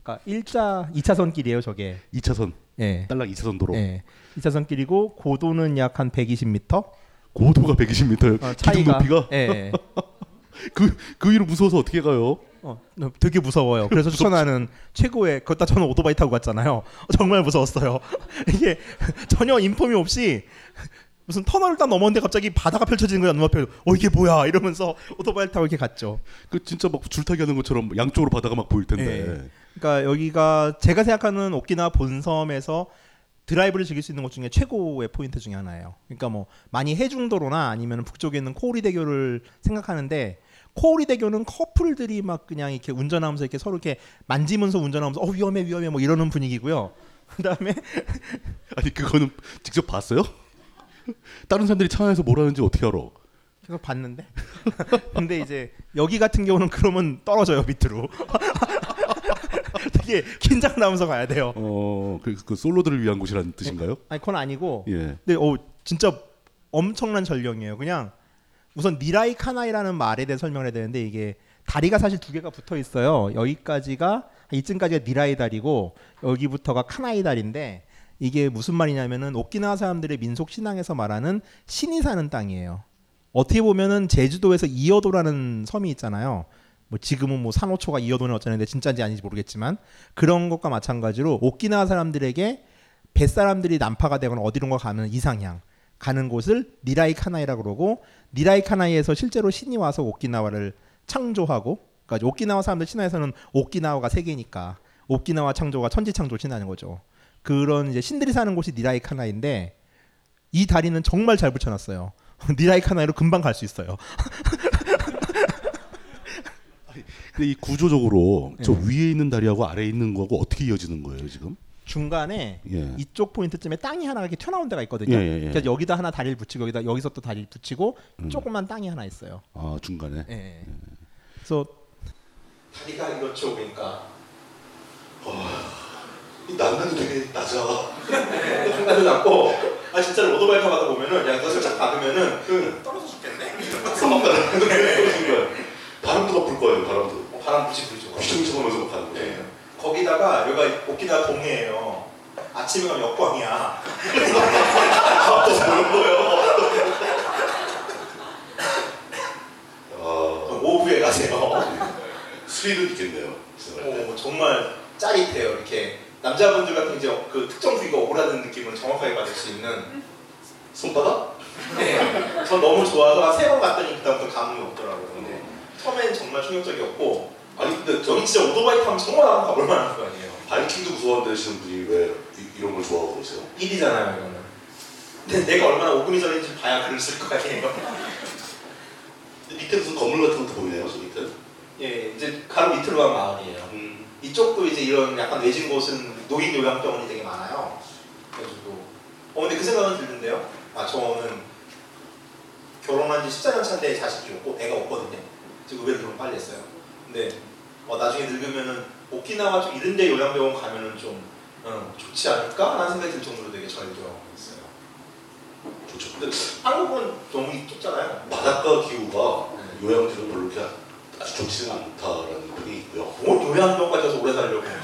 그러니까 일자 2차선 길이에요, 저게. 2차선 예. 딸랑 2차선 도로. 예. 2차선 길이고 고도는 약 한 120m. 고도가 120m예요. 어, 차이가 높이가 예. 그, 그 위로 무서워서 어떻게 가요? 어, 되게 무서워요. 그래서 추천하는 최고의 그것다 저는 오토바이 타고 갔잖아요. 정말 무서웠어요. 이게 전혀 인폼이 없이 무슨 터널을 딱 넘었는데 갑자기 바다가 펼쳐지는 거야 눈앞에. 어 이게 뭐야 이러면서 오토바이를 타고 이렇게 갔죠. 그 진짜 막 줄타기 하는 것처럼 양쪽으로 바다가 막 보일 텐데. 예. 그러니까 여기가 제가 생각하는 오키나와 본섬에서 드라이브를 즐길 수 있는 것 중에 최고의 포인트 중에 하나예요. 그러니까 뭐 많이 해중도로나 아니면 북쪽에 있는 코오리 대교를 생각하는데 코오리 대교는 커플들이 막 그냥 이렇게 운전하면서 이렇게 서로 이렇게 만지면서 운전하면서 어 위험해 위험해 뭐 이러는 분위기고요. 그다음에 아니 그거는 직접 봤어요? 다른 사람들이 차 안에서 뭘 하는지 어떻게 알아? 계속 봤는데 근데 이제 여기 같은 경우는 그러면 떨어져요 밑으로 되게 긴장 나면서 가야 돼요. 어, 그, 그 솔로들을 위한 곳이라는 뜻인가요? 아니 그건 아니고 예. 근데 어 진짜 엄청난 전령이에요. 그냥 우선 니라이 카나이라는 말에 대해 설명을 해야 되는데 이게 다리가 사실 두 개가 붙어 있어요. 여기까지가 이쯤까지가 니라이 다리고 여기부터가 카나이 다리인데 이게 무슨 말이냐면은 오키나와 사람들의 민속 신앙에서 말하는 신이 사는 땅이에요. 어떻게 보면은 제주도에서 이어도라는 섬이 있잖아요. 뭐 지금은 뭐 산호초가 이어도는 어쩌는데 진짜인지 아닌지 모르겠지만 그런 것과 마찬가지로 오키나와 사람들에게 뱃사람들이 난파가 되거나 어디론가 가면 이상향 가는 곳을 니라이 카나이라고 그러고 니라이 카나이에서 실제로 신이 와서 오키나와를 창조하고 그러니까 오키나와 사람들 신화에서는 오키나와가 세계니까 오키나와 창조가 천지 창조 신화인 거죠. 그런 이제 신들이 사는 곳이 니라이 카나이인데 이 다리는 정말 잘 붙여놨어요. 니라이 카나이로 금방 갈 수 있어요. 근데 이 구조적으로 저 예. 위에 있는 다리하고 아래에 있는 거하고 어떻게 이어지는 거예요 지금? 중간에 예. 이쪽 포인트쯤에 땅이 하나 이렇게 튀어나온 데가 있거든요. 예, 예, 예. 그래서 여기다 하나 다리를 붙이고 여기다 여기서 또 다리를 붙이고 음. 조그만 땅이 하나 있어요. 아 중간에. 예. 그래서 다리가 이렇죠, 그러니까 이 난간이 되게 낮아. 중간도 낮고 아 진짜로 오토바이 타고 가다 보면은 야, 너 살짝 박으면은 떨어져 죽겠네. 바람도 막불 거예요. 바람도. 어, 바람 부지 불죠. 휘청휘청 하면서 막 가는 거예요. 예. 거기다가 여기가 오키나와 동해예요. 아침에 가면 역광이야. 아 오후에 가세요. 스릴은 있겠네요. 오, 정말 짜릿해요. 이렇게 남자분들 같은 이제 그 특정 부위가 오라는 느낌을 정확하게 받을 수 있는 손바닥? 네. 전 너무 좋아서 한세번 갔더니 그다음부터 감흥이 없더라고요. 근데 처음엔 정말 충격적이었고 아니 근데 저기 진짜 오토바이 타면 정말 한번 가볼 만한 거 아니에요. 바이킹도 무서워한다시는 분이 왜 이, 런걸 좋아하고 그러세요? 일이잖아요, 이거는. 근데 내가 얼마나 오금이 전인지 봐야 글을 쓸 거 아니에요. 밑에 무슨 건물 같은 것도 보이네요. 저 밑에. 예, 이제 가로 밑으로 간 마을이에요. 음. 이쪽도 이제 이런 약간 외진 곳은 노인 요양병원이 되게 많아요. 그래가지고 어 근데 그 생각은 드는데요. 아 저는 결혼한 지 14년 차인데 자식이 없고 애가 없거든요. 지금 의외로 결혼 빨리 했어요. 근데 어, 나중에 늙으면은 오키나와 좀 이런데 요양병원 가면은 좀 어, 좋지 않을까라는 생각이 들 정도로 되게 잘 좋아하고 있어요. 좋죠. 근데 한국은 너무 좁잖아요. 바닷가 기후가 요양지는 별로 이렇게 아주 좋지는 않다라는 분이 있고요. 뭘 요양병원까지 가서 오래 살려고.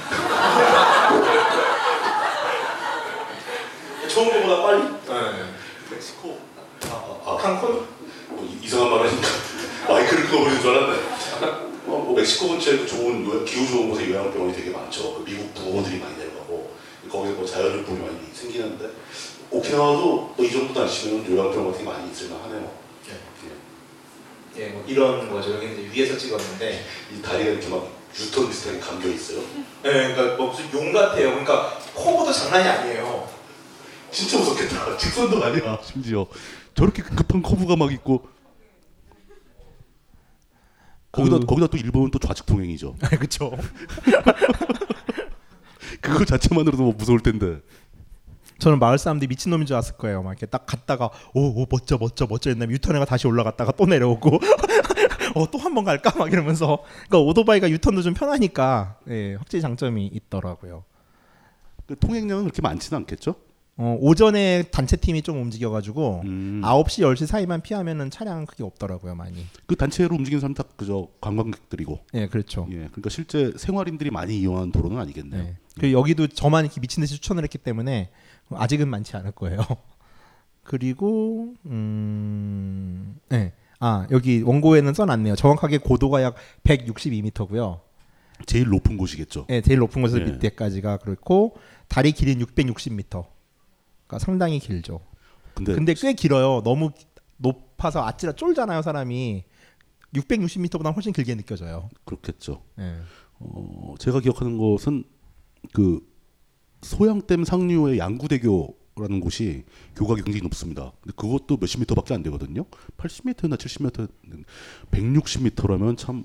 좋은 거보다 빨리? 네. 멕시코. 아, 아, 아. 칸쿤? 뭐 이- 이상한 말 하니까 마이크를 끄버리는 줄 알았네. 어, 뭐 멕시코 근처에 그 좋은 요양, 기후 좋은 곳에 요양병원이 되게 많죠. 그 미국 부모들이 많이 내려가고 거기서 뭐 자연휴법이 많이 생기는데 오키나와도 뭐 이 정도 날씨면 요양병원 같은 게 많이 있을 만 하네요. 예, 뭐 이런 거죠. 여기 이제 위에서 찍었는데, 이 다리가 이렇게 막 유턴 비슷하게 감겨 있어요. 예, 그러니까 뭐 무슨 용 같아요. 그러니까 코보도 장난이 아니에요. 진짜 무섭겠다. 직선도 아니야. 심지어 저렇게 급한 커브가 막 있고 거기다 거기다 또 일본은 또 좌측 통행이죠. 그렇죠. 그거 자체만으로도 뭐 무서울 텐데. 저는 마을 사람들이 미친 놈인 줄 알았을 거예요. 막 이렇게 딱 갔다가 오, 오 멋져 멋져 멋져 했는데 유턴해가 다시 올라갔다가 또 내려오고 어 또 한 번 갈까 막 이러면서 그러니까 오토바이가 유턴도 좀 편하니까 예, 확실히 장점이 있더라고요. 그 통행량은 그렇게 많지는 않겠죠? 어, 오전에 단체 팀이 좀 움직여가지고 음. 9시 10시 사이만 피하면은 차량 크게 없더라고요 많이. 그 단체로 움직이는 사람 다 그저 관광객들이고. 예, 그렇죠. 예, 그러니까 실제 생활인들이 많이 이용하는 도로는 아니겠네요. 네. 그리고 여기도 저만 이렇게 미친 듯이 추천을 했기 때문에 아직은 많지 않을 거예요. 그리고 음, 네. 아 여기 원고에는 써놨네요. 정확하게 고도가 약 162m고요. 제일 높은 곳이겠죠. 네, 제일 높은 곳에서 예. 밑에까지가 그렇고 다리 길이는 660m. 그러니까 상당히 길죠. 근데, 근데 꽤 길어요. 너무 높아서 아찔하 쫄잖아요, 사람이. 660m보다 훨씬 길게 느껴져요. 그렇겠죠. 예. 어, 제가 기억하는 것은 그 소양댐 상류의 양구대교라는 곳이 교각이 굉장히 높습니다. 근데 그것도 몇십 미터밖에 안 되거든요. 80m나 70m, 160m라면 참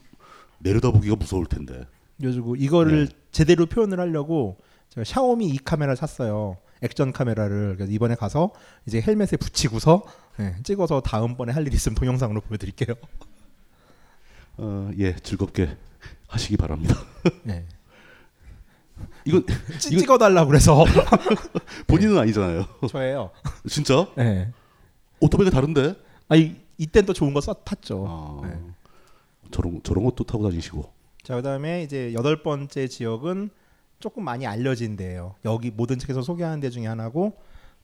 내려다보기가 무서울 텐데. 그래가지고 이거를 네. 제대로 표현을 하려고 제가 샤오미 이 카메라를 샀어요. 액션 카메라를 그래서 이번에 가서 이제 헬멧에 붙이고서 예, 찍어서 다음번에 할 일 있으면 동영상으로 보여드릴게요. 어, 예, 즐겁게 하시기 바랍니다. 네. 이건 찍- 찍어달라고 그래서 본인은 아니잖아요. 저예요. 진짜? 네. 오토바이가 다른데? 아니 이땐 또 좋은 거 써 탔죠. 아, 네. 저런 저런 것도 타고 다니시고. 자 그다음에 이제 여덟 번째 지역은 조금 많이 알려진 데예요. 여기 모든 책에서 소개하는 데 중에 하나고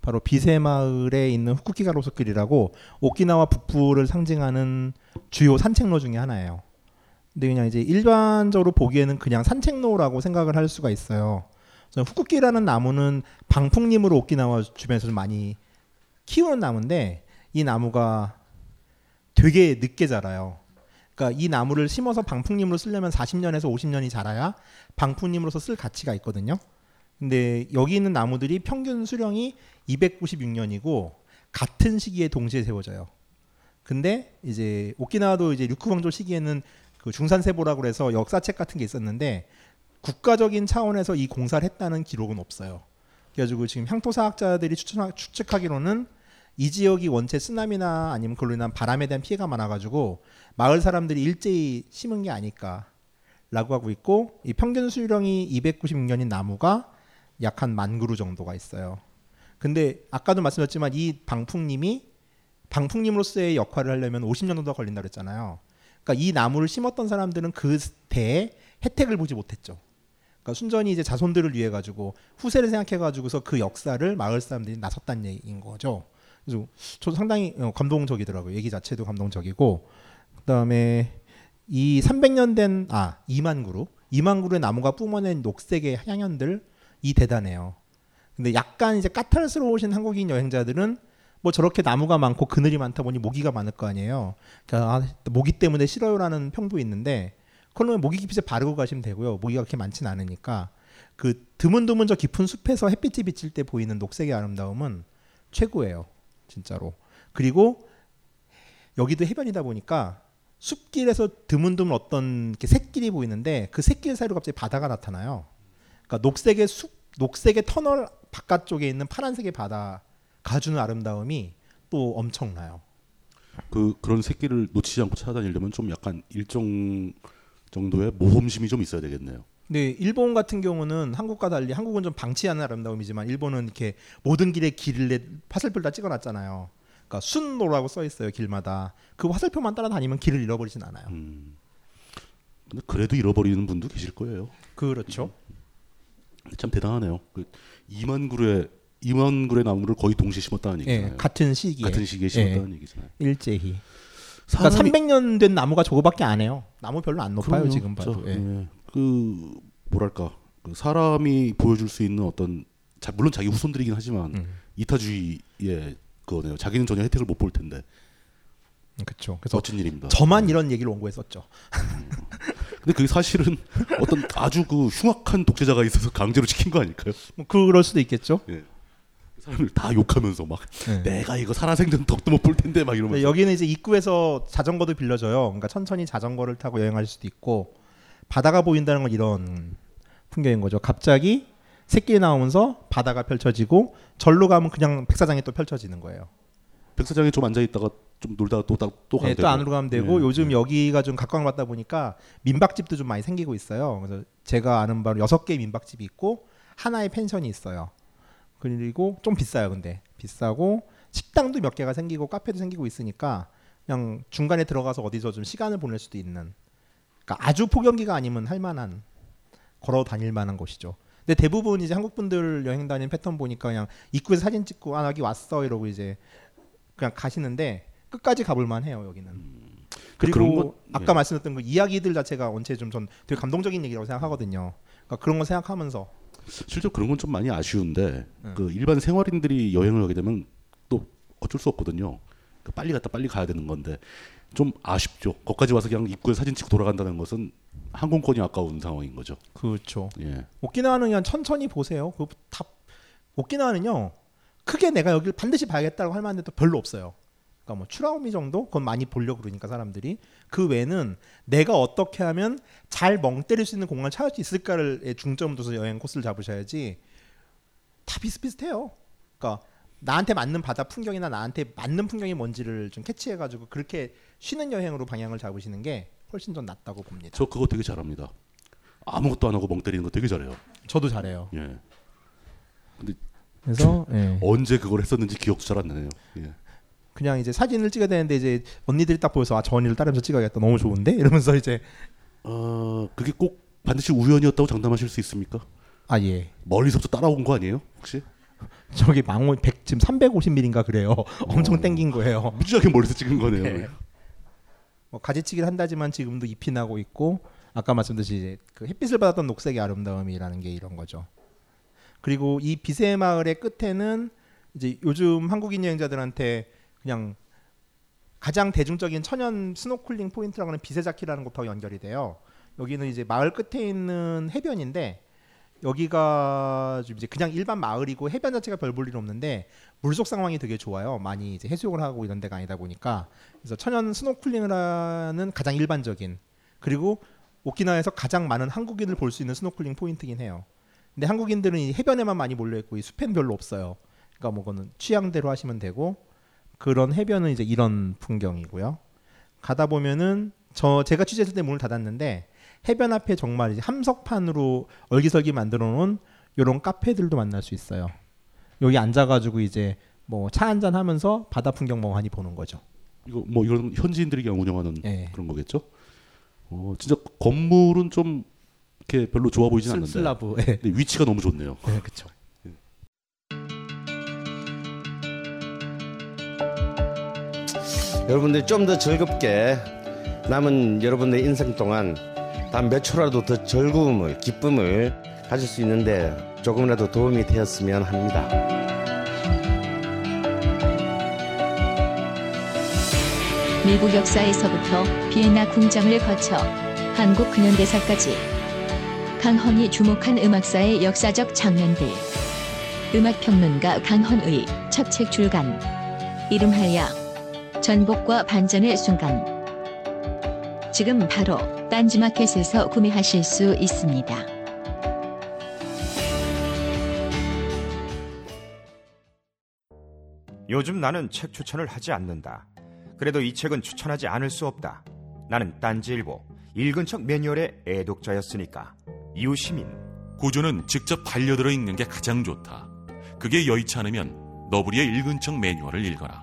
바로 비세 마을에 있는 후쿠키 가로수길이라고 오키나와 북부를 상징하는 주요 산책로 중에 하나예요. 근데 그냥 이제 일반적으로 보기에는 그냥 산책로라고 생각을 할 수가 있어요. 후쿠키라는 나무는 방풍림으로 오키나와 주변에서 좀 많이 키우는 나무인데 이 나무가 되게 늦게 자라요. 그러니까 이 나무를 심어서 방풍림으로 쓰려면 40년에서 50년이 자라야 방풍림으로서 쓸 가치가 있거든요. 근데 여기 있는 나무들이 평균 수령이 296년이고 같은 시기에 동시에 세워져요. 근데 이제 오키나와도 이제 류쿠방조 시기에는 그 중산세보라고 그래서 역사책 같은 게 있었는데 국가적인 차원에서 이 공사를 했다는 기록은 없어요. 그래가지고 지금 향토사학자들이 추측하, 추측하 기로는 이 지역이 원체 쓰나미나 아니면 그로 인한 바람에 대한 피해가 많아가지고 마을 사람들이 일제히 심은 게 아닐까라고 하고 있고 이 평균 수령이 296년인 나무가 약 한 만 그루 정도가 있어요. 근데 아까도 말씀드렸지만 이 방풍님이 방풍님으로서의 역할을 하려면 50년 정도 걸린다 그랬잖아요. 그러니까 이 나무를 심었던 사람들은 그 대에 혜택을 보지 못했죠. 그러니까 순전히 이제 자손들을 위해 가지고 후세를 생각해 가지고서 그 역사를 마을 사람들이 나섰다는 얘기인 거죠. 그래서 저도 상당히 어, 감동적이더라고요. 얘기 자체도 감동적이고 그다음에 이 300년 된아 2만 그루 2만 그루의 나무가 뿜어낸 녹색의 향연들 이 대단해요. 근데 약간 이제 까탈스러우신 한국인 여행자들은 뭐 저렇게 나무가 많고 그늘이 많다 보니 모기가 많을 거 아니에요. 그러니까 아, 모기 때문에 싫어요라는 평도 있는데 그러면 모기 기피제 바르고 가시면 되고요. 모기가 그렇게 많지는 않으니까 그 드문드문 저 깊은 숲에서 햇빛이 비칠 때 보이는 녹색의 아름다움은 최고예요. 진짜로. 그리고 여기도 해변이다 보니까 숲길에서 드문드문 어떤 이렇게 샛길이 보이는데 그 샛길 사이로 갑자기 바다가 나타나요. 그러니까 녹색의 숲, 녹색의 터널 바깥쪽에 있는 파란색의 바다 가 주는 아름다움이 또 엄청나요. 그 그런 새끼를 놓치지 않고 찾아다니려면 좀 약간 일정 정도의 모험심이 좀 있어야 되겠네요. 네, 일본 같은 경우는 한국과 달리 한국은 좀 방치하는 아름다움이지만 일본은 이렇게 모든 길에 길을 화살표 다 찍어놨잖아요. 그러니까 순로라고 써 있어요 길마다. 그 화살표만 따라다니면 길을 잃어버리진 않아요. 음. 근데 그래도 잃어버리는 분도 계실 거예요. 그렇죠. 참 대단하네요. 그 2만 그루의 2만 그루의 나무를 거의 동시에 심었다는 얘기잖아요. 예, 같은 시기에 같은 시기에 심었다는 얘기잖아요. 일제히. 그러니까 사람이- 300년 된 나무가 저거밖에 안 해요. 나무 별로 안 높아요 그럼요. 지금 봐도. 저, 예. 예. 그 뭐랄까 그 사람이 보여줄 수 있는 어떤 자, 물론 자기 후손들이긴 하지만 음. 이타주의의 그거네요. 자기는 전혀 혜택을 못 볼 텐데 그렇죠. 그래서 멋진 일입니다. 저만 이런 얘기를 원고했었죠. 근데 그게 사실은 어떤 아주 그 흉악한 독재자가 있어서 강제로 시킨 거 아닐까요? 뭐 그럴 수도 있겠죠. 예. 사람을 다 욕하면서 막 네. 내가 이거 살아생전 덕도 못 볼 텐데 막 이러면서 네, 여기는 이제 입구에서 자전거도 빌려줘요. 그러니까 천천히 자전거를 타고 여행할 수도 있고 바다가 보인다는 건 이런 풍경인 거죠. 갑자기 새끼 나오면서 바다가 펼쳐지고 절로 가면 그냥 백사장이 또 펼쳐지는 거예요. 백사장에 좀 앉아 있다가 좀 놀다가 또또 또 가면 네, 또 되고. 안으로 가면 되고 예. 요즘 여기가 좀 각광을 받다 보니까 민박집도 좀 많이 생기고 있어요. 그래서 제가 아는 바로 여섯 개의 민박집이 있고 하나의 펜션이 있어요. 그리고 좀 비싸요, 근데 비싸고 식당도 몇 개가 생기고 카페도 생기고 있으니까 그냥 중간에 들어가서 어디서 좀 시간을 보낼 수도 있는. 그러니까 아주 폭염기가 아니면 할 만한 걸어 다닐 만한 곳이죠. 근데 대부분 이제 한국 분들 여행 다니는 패턴 보니까 그냥 입구에서 사진 찍고 아 여기 왔어 이러고 이제 그냥 가시는데 끝까지 가볼 만 해요 여기는. 그리고 그런 건- 아까 예. 말씀드렸던 그 이야기들 자체가 원체 좀 전 되게 감동적인 얘기라고 생각하거든요. 그러니까 그런 거 생각하면서 실제로 그런 건 좀 많이 아쉬운데 음. 그 일반 생활인들이 여행을 하게 되면 또 어쩔 수 없거든요. 그 빨리 갔다 빨리 가야 되는 건데 좀 아쉽죠. 거기까지 와서 그냥 입구에 사진 찍고 돌아간다는 것은 항공권이 아까운 상황인 거죠. 그렇죠. 예. 오키나와는 그냥 천천히 보세요. 그다 오키나와는요 크게 내가 여기를 반드시 봐야겠다고 할 만한 데도 별로 없어요. 그러니까 뭐 추라우미 정도 그건 많이 보려고 그러니까 사람들이 그 외에는 내가 어떻게 하면 잘 멍 때릴 수 있는 공간을 찾을 수 있을까를 중점 둬서 여행 코스를 잡으셔야지 다 비슷비슷해요. 그러니까 나한테 맞는 바다 풍경이나 나한테 맞는 풍경이 뭔지를 좀 캐치해가지고 그렇게 쉬는 여행으로 방향을 잡으시는 게 훨씬 좀 낫다고 봅니다. 저 그거 되게 잘합니다. 아무것도 안 하고 멍 때리는 거 되게 잘해요. 저도 잘해요. 예. 근데 그래서 예. 언제 그걸 했었는지 기억도 잘 안 나네요. 예. 그냥 이제 사진을 찍어야 되는데 이제 언니들이 딱 보여서 아저 언니를 따라면서 찍어야겠다 너무 좋은데 이러면서 이제 어 그게 꼭 반드시 우연이었다고 장담하실 수 있습니까? 아 예. 멀리서부터 따라온 거 아니에요? 혹시? 저기 망원 100 지금 350mm인가 그래요. 엄청 땡긴 거예요. 무지하게 멀리서 찍은 거네요. 네. 뭐 가지치기를 한다지만 지금도 잎이 나고 있고 아까 말씀드렸듯이 이제 그 햇빛을 받았던 녹색의 아름다움이라는 게 이런 거죠. 그리고 이 비세 마을의 끝에는 이제 요즘 한국인 여행자들한테 그냥 가장 대중적인 천연 스노클링 포인트라고 하는 비세자키라는 곳하고 연결이 돼요. 여기는 이제 마을 끝에 있는 해변인데 여기가 좀 이제 그냥 일반 마을이고 해변 자체가 별 볼 일 없는데 물속 상황이 되게 좋아요. 많이 이제 해수욕을 하고 이런 데가 아니다 보니까 그래서 천연 스노클링을 하는 가장 일반적인 그리고 오키나와에서 가장 많은 한국인을 볼 수 있는 스노클링 포인트긴 해요. 근데 한국인들은 이 해변에만 많이 몰려 있고 이 숲엔 별로 없어요. 그러니까 뭐 그거는 취향대로 하시면 되고 그런 해변은 이제 이런 풍경이고요. 가다 보면은 저 제가 취재했을 때 문을 닫았는데 해변 앞에 정말 이제 함석판으로 얼기설기 만들어 놓은 이런 카페들도 만날 수 있어요. 여기 앉아가지고 이제 뭐 차 한잔 하면서 바다 풍경 멍하니 보는 거죠. 이거 뭐 이건 현지인들이 그냥 운영하는 예. 그런 거겠죠? 어, 진짜 건물은 좀 이렇게 별로 좋아 보이진 슬- 않는데 슬라브. 예. 근데 위치가 너무 좋네요. 네, 그렇죠. 여러분들이 좀 더 즐겁게 남은 여러분의 인생 동안 단 몇 초라도 더 즐거움을 기쁨을 가질 수 있는데 조금이라도 도움이 되었으면 합니다. 미국 역사에서부터 비엔나 궁정을 거쳐 한국 근현대사까지 강헌이 주목한 음악사의 역사적 장면들 음악평론가 강헌의 첫 책 출간 이름하여 전복과 반전의 순간 지금 바로 딴지마켓에서 구매하실 수 있습니다. 요즘 나는 책 추천을 하지 않는다. 그래도 이 책은 추천하지 않을 수 없다. 나는 딴지일보 읽은 척 매뉴얼의 애독자였으니까. 이웃시민 고전은 직접 반려들어 읽는 게 가장 좋다. 그게 여의치 않으면 너부리의 읽은 척 매뉴얼을 읽어라.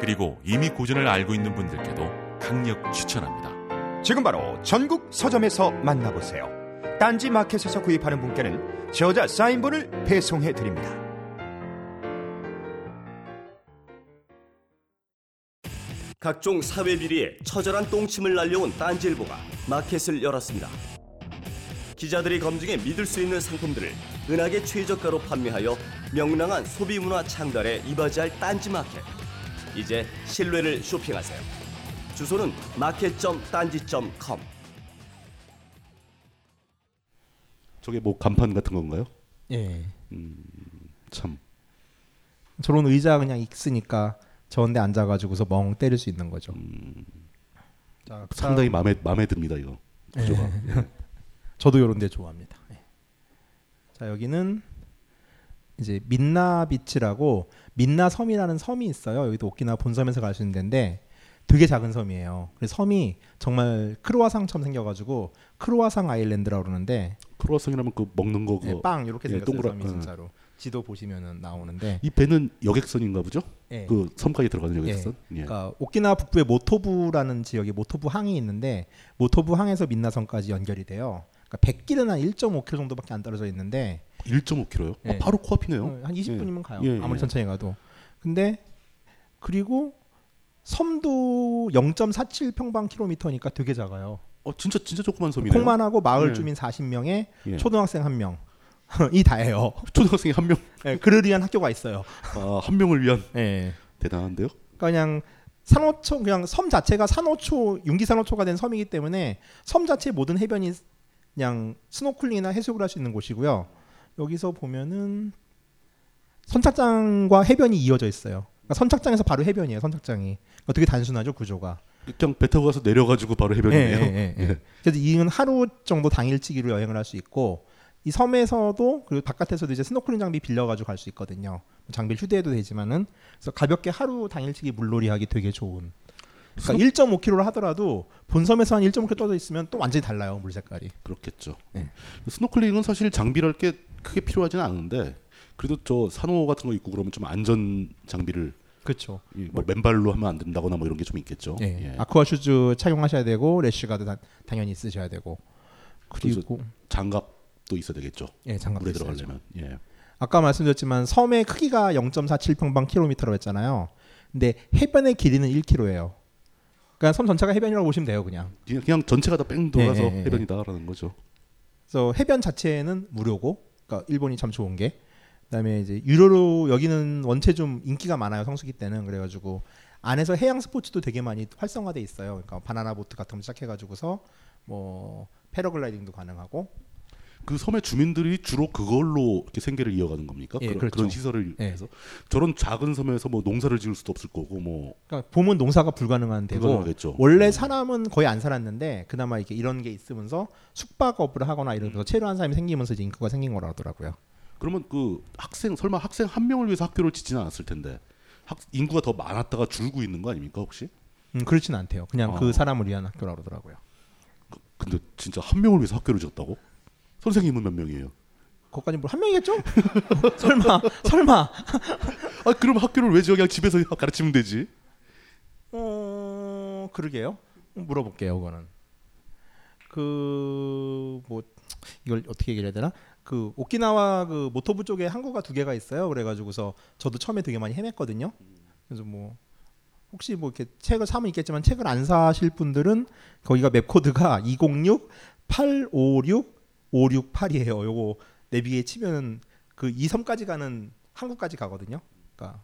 그리고 이미 고전을 알고 있는 분들께도 강력 추천합니다. 지금 바로 전국 서점에서 만나보세요. 딴지 마켓에서 구입하는 분께는 저자 사인본을 배송해 드립니다. 각종 사회 비리에 처절한 똥침을 날려온 딴지일보가 마켓을 열었습니다. 기자들이 검증해 믿을 수 있는 상품들을 은하계 최저가로 판매하여 명랑한 소비 문화 창달에 이바지할 딴지 마켓. 이제 신뢰를 쇼핑하세요. 주소는 마켓.딴지.com. 저게 뭐 간판 같은 건가요? 예. 참 저런 의자 그냥 있으니까 저런데 앉아가지고서 멍 때릴 수 있는 거죠. 자, 그 상당히 마음에 마음에 듭니다 이거. 구조가. 예. 저도 이런데 좋아합니다. 예. 자 여기는 이제 민나 비치라고 민나 섬이라는 섬이 있어요. 여기도 오키나와 본섬에서 갈 수 있는 데인데 되게 작은 섬이에요. 그래서 섬이 정말 크로아상처럼 생겨가지고 크로아상 아일랜드라고 그러는데 크로아상이라면 그 먹는 거 예, 그거 빵 이렇게 예, 생겼어요. 동그라- 섬이 예. 진짜로 지도 보시면은 나오는데 이 배는 여객선인가 보죠? 예. 그 섬까지 들어가는 여객선. 예. 예. 그러니까 오키나와 북부의 모토부라는 지역에 모토부 항이 있는데 모토부 항에서 민나섬까지 연결이 돼요. 그러니까 100길은 한 1.5km 정도밖에 안 떨어져 있는데 1.5km요? 예. 아, 바로 코앞이네요. 어, 한 20분이면 가요. 예, 아무리 예. 천천히 가도. 근데 그리고 섬도 0.47 평방 킬로미터니까 되게 작아요. 어 진짜 진짜 조그만 섬이네요. 콩만하고 마을 예. 주민 40명에 예. 초등학생 1명. 이 다예요. 초등학생이 한 명. 예, 그를 위한 학교가 있어요. 아, 한 명을 위한 예. 대단한데요? 그러니까 그냥 산호초 그냥 섬 자체가 산호초 융기산호초가 된 섬이기 때문에 섬 자체 모든 해변이 그냥 스노클링이나 해수욕을 할 수 있는 곳이고요. 여기서 보면은 선착장과 해변이 이어져 있어요. 그러니까 선착장에서 바로 해변이에요. 선착장이 그러니까 되게 단순하죠 구조가. 그냥 배 타고 가서 내려가지고 바로 해변이네요. 예, 예, 예, 예. 그래서 이는 하루 정도 당일치기로 여행을 할 수 있고 이 섬에서도 그리고 바깥에서도 이제 스노클링 장비 빌려가지고 갈 수 있거든요. 장비를 휴대해도 되지만은 그래서 가볍게 하루 당일치기 물놀이하기 되게 좋은. 그러니까 1.5km를 하더라도 본섬에서 한 1.5km 떨어져 있으면 또 완전히 달라요 물 색깔이. 그렇겠죠. 예. 스노클링은 사실 장비랄 게 크게 필요하지는 않은데 그래도 저 산호 같은 거 있고 그러면 좀 안전 장비를 그렇죠. 이뭐 맨발로 하면 안 된다거나 뭐 이런 게 좀 있겠죠. 예. 예. aqua shoes 착용하셔야 되고 rash guard 다- 당연히 쓰셔야 되고 그리고 장갑도 있어야 되겠죠. 예, 장갑도 물에. 들어가려면. 예. 아까 말씀드렸지만 섬의 크기가 0.47 평방 킬로미터라고 했잖아요. 근데 해변의 길이는 1km예요. 그러니까 섬 전체가 해변이라고 보시면 돼요, 그냥. 그냥, 그냥 전체가 다 뺑 돌아서 예. 해변이다라는 거죠. 그래서 해변 자체는 무료고, 그러니까 일본이 참 좋은 게, 그다음에 이제 유료로 여기는 원체 좀 인기가 많아요 성수기 때는 그래가지고 안에서 해양 스포츠도 되게 많이 활성화돼 있어요. 그러니까 바나나 보트 같은 거 시작해가지고서 뭐 패러글라이딩도 가능하고 그 섬의 주민들이 주로 그걸로 이렇게 생계를 이어가는 겁니까? 예, 그런, 그렇죠. 그런 시설을 예. 해서 저런 작은 섬에서 뭐 농사를 지을 수도 없을 거고 뭐 그러니까 봄은 농사가 불가능한 데고 불가능하겠죠. 원래 음. 사람은 거의 안 살았는데 그나마 이렇게 이런 게 있으면서 숙박업을 하거나 이러면서 체류한 사람이 생기면서 이제 인구가 생긴 거라 하더라고요. 그러면 그 학생 설마 학생 한 명을 위해서 학교를 짓지는 않았을 텐데 학, 인구가 더 많았다가 줄고 있는 거 아닙니까 혹시? 음, 그렇지는 않대요. 그냥 아. 그 사람을 위한 학교라 그러더라고요. 근데 진짜 한 명을 위해서 학교를 지었다고? 선생님은 몇 명이에요? 거기까지 뭐한 명이겠죠? 설마 설마 아 그럼 학교를 왜 그냥 집에서 가르치면 되지? 어 그러게요. 물어볼게요. 그거는 그 뭐 이걸 어떻게 얘기를 해야 되나? 그 오키나와 그 모토부 쪽에 항구가 두 개가 있어요. 그래가지고서 저도 처음에 되게 많이 헤맸거든요. 그래서 뭐 혹시 뭐 이렇게 책을 사면 있겠지만 책을 안 사실 분들은 거기가 map code가 206 856 568이에요. 요거 내비에 치면은 그이 섬까지 가는 항구까지 가거든요. 그러니까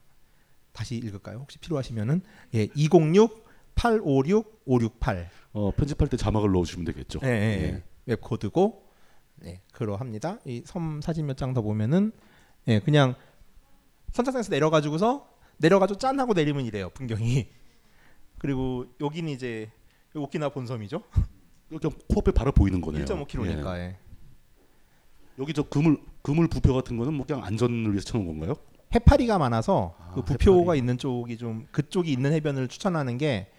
다시 읽을까요? 혹시 필요하시면은 예, 206 856 568. 어 편집할 때 자막을 넣어 주시면 되겠죠. 예, 예, 예. map code고 네, 그러합니다. 이 섬 사진 몇 장 더 보면은 예, 그냥 선착장에서 내려 가지고서 내려가지고 짠 하고 내리면 이래요 풍경이. 그리고 여기는 이제 여기 오키나와 본섬이죠. 그냥 코앞에 바로 보이는 거네요. 1.5km니까. 예. 여기 저 그물 그물 부표 같은 거는 뭐 그냥 안전을 위해서 쳐놓은 건가요? 해파리가 많아서 그 아, 부표가 해파리. 있는 쪽이 좀 그쪽이 있는 해변을 추천하는 게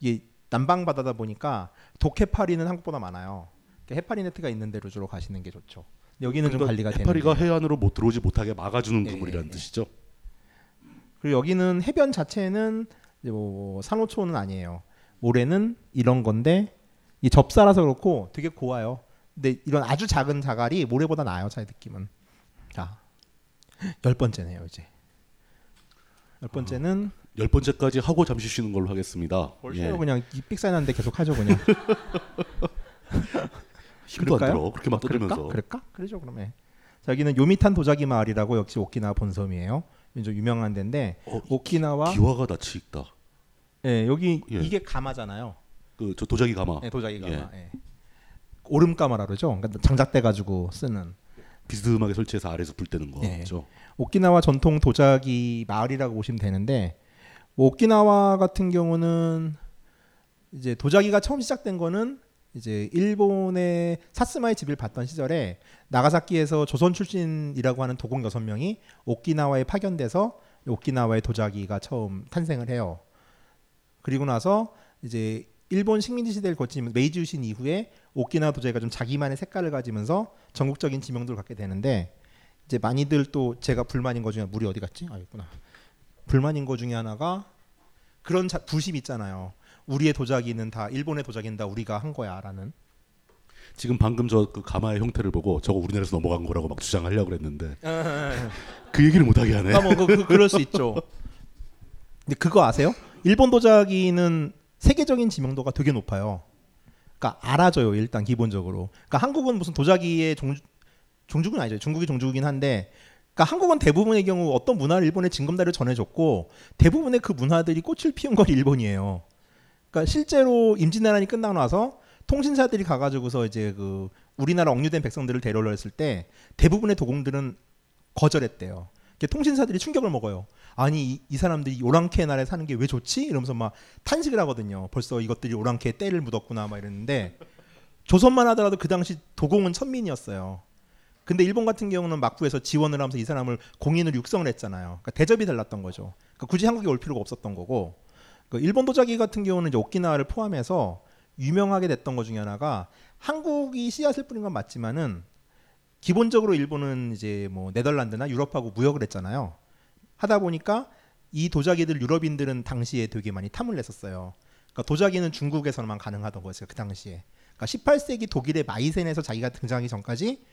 이게 남방 바다다 보니까 독해파리는 한국보다 많아요. 그러니까 해파리 네트가 있는 데로 주로 가시는 게 좋죠. 여기는 좀 그러니까 관리가 되는. 해파리가. 해안으로 못 들어오지 못하게 막아주는 예, 그물이라는 예, 예. 뜻이죠. 그리고 여기는 해변 자체는 이제 뭐 산호초는 아니에요. 모래는 이런 건데 이 접사라서 그렇고 되게 고와요. 근데 이런 아주 작은 자갈이 모래보다 나아요. 제 느낌은. 자, 열 번째네요 이제. 열 번째는 열 번째까지 하고 잠시 쉬는 걸로 하겠습니다. 벌써요 그냥 이 삑사리는데 계속 하죠 그냥. 힘도 안 그럴까요? 들어. 그렇게 막? 떠들면서. 그럴까? 그러죠 그러면. 자, 여기는 요미탄 도자기 마을이라고 역시 오키나와 본섬이에요. 좀 유명한 데인데 어, 오키나와 기와가 낯이 익다. 예, 여기 예. 이게 가마잖아요. 그 저 도자기 가마. 예, 도자기 가마. 예. 예. 오름 가마라 그러죠. 그러니까 장작대 가지고 쓰는 비스듬하게 설치해서 아래에서 불 때는 예. 거죠. 오키나와 전통 도자기 마을이라고 보시면 되는데 뭐 오키나와 같은 경우는 이제 도자기가 처음 시작된 거는 이제 일본의 사스마의 집을 봤던 시절에 나가사키에서 조선 출신이라고 하는 도공 여섯 명이 오키나와에 파견돼서 오키나와의 도자기가 처음 탄생을 해요. 그리고 나서 이제 일본 식민지 시대를 거치면 메이지 유신 이후에 오키나와 도자기가 좀 자기만의 색깔을 가지면서 전국적인 지명도를 갖게 되는데 이제 많이들 또 제가 불만인 거 중에 물이 어디 갔지? 아 있구나. 불만인 거 중에 하나가 그런 자, 부심 있잖아요. 우리의 도자기는 다 일본의 도자기는 다 우리가 한 거야라는. 지금 방금 저 그 가마의 형태를 보고 저거 우리나라에서 넘어간 거라고 막 주장하려고 그랬는데 그 얘기를 못 하게 하네. 아, 뭐 그, 그, 그럴 수 있죠. 근데 그거 아세요? 일본 도자기는 세계적인 지명도가 되게 높아요. 그러니까 알아줘요 일단 기본적으로. 그러니까 한국은 무슨 도자기의 종 종주국은 아니죠. 중국이 종주국이긴 한데, 그러니까 한국은 대부분의 경우 어떤 문화를 일본에 징검다리를 전해줬고 대부분의 그 문화들이 꽃을 피운 건 일본이에요. 그러니까 실제로 임진왜란이 끝나고 나서 통신사들이 가가지고서 이제 그 우리나라 억류된 백성들을 데려오려 했을 때 대부분의 도공들은 거절했대요. 통신사들이 충격을 먹어요. 아니 이, 이 사람들이 오랑캐 나라에 사는 게 왜 좋지? 이러면서 막 탄식을 하거든요. 벌써 이것들이 오랑캐에 때를 묻었구나 막 이랬는데 조선만 하더라도 그 당시 도공은 천민이었어요. 근데 일본 같은 경우는 막부에서 지원을 하면서 이 사람을 공인으로 육성을 했잖아요. 그러니까 대접이 달랐던 거죠. 그러니까 굳이 한국에 올 필요가 없었던 거고. 그 일본 도자기 같은 경우는 이제 오키나와를 포함해서 유명하게 됐던 것 중에 하나가 한국이 씨앗을 뿌린 건 맞지만은 기본적으로 일본은 이제 뭐 네덜란드나 유럽하고 무역을 했잖아요. 하다 보니까 이 도자기들 유럽인들은 당시에 되게 많이 탐을 냈었어요. 그러니까 도자기는 중국에서만 가능하던 거였어요. 그 당시에. 그러니까 18세기 독일의 마이센에서 자기가 등장하기 전까지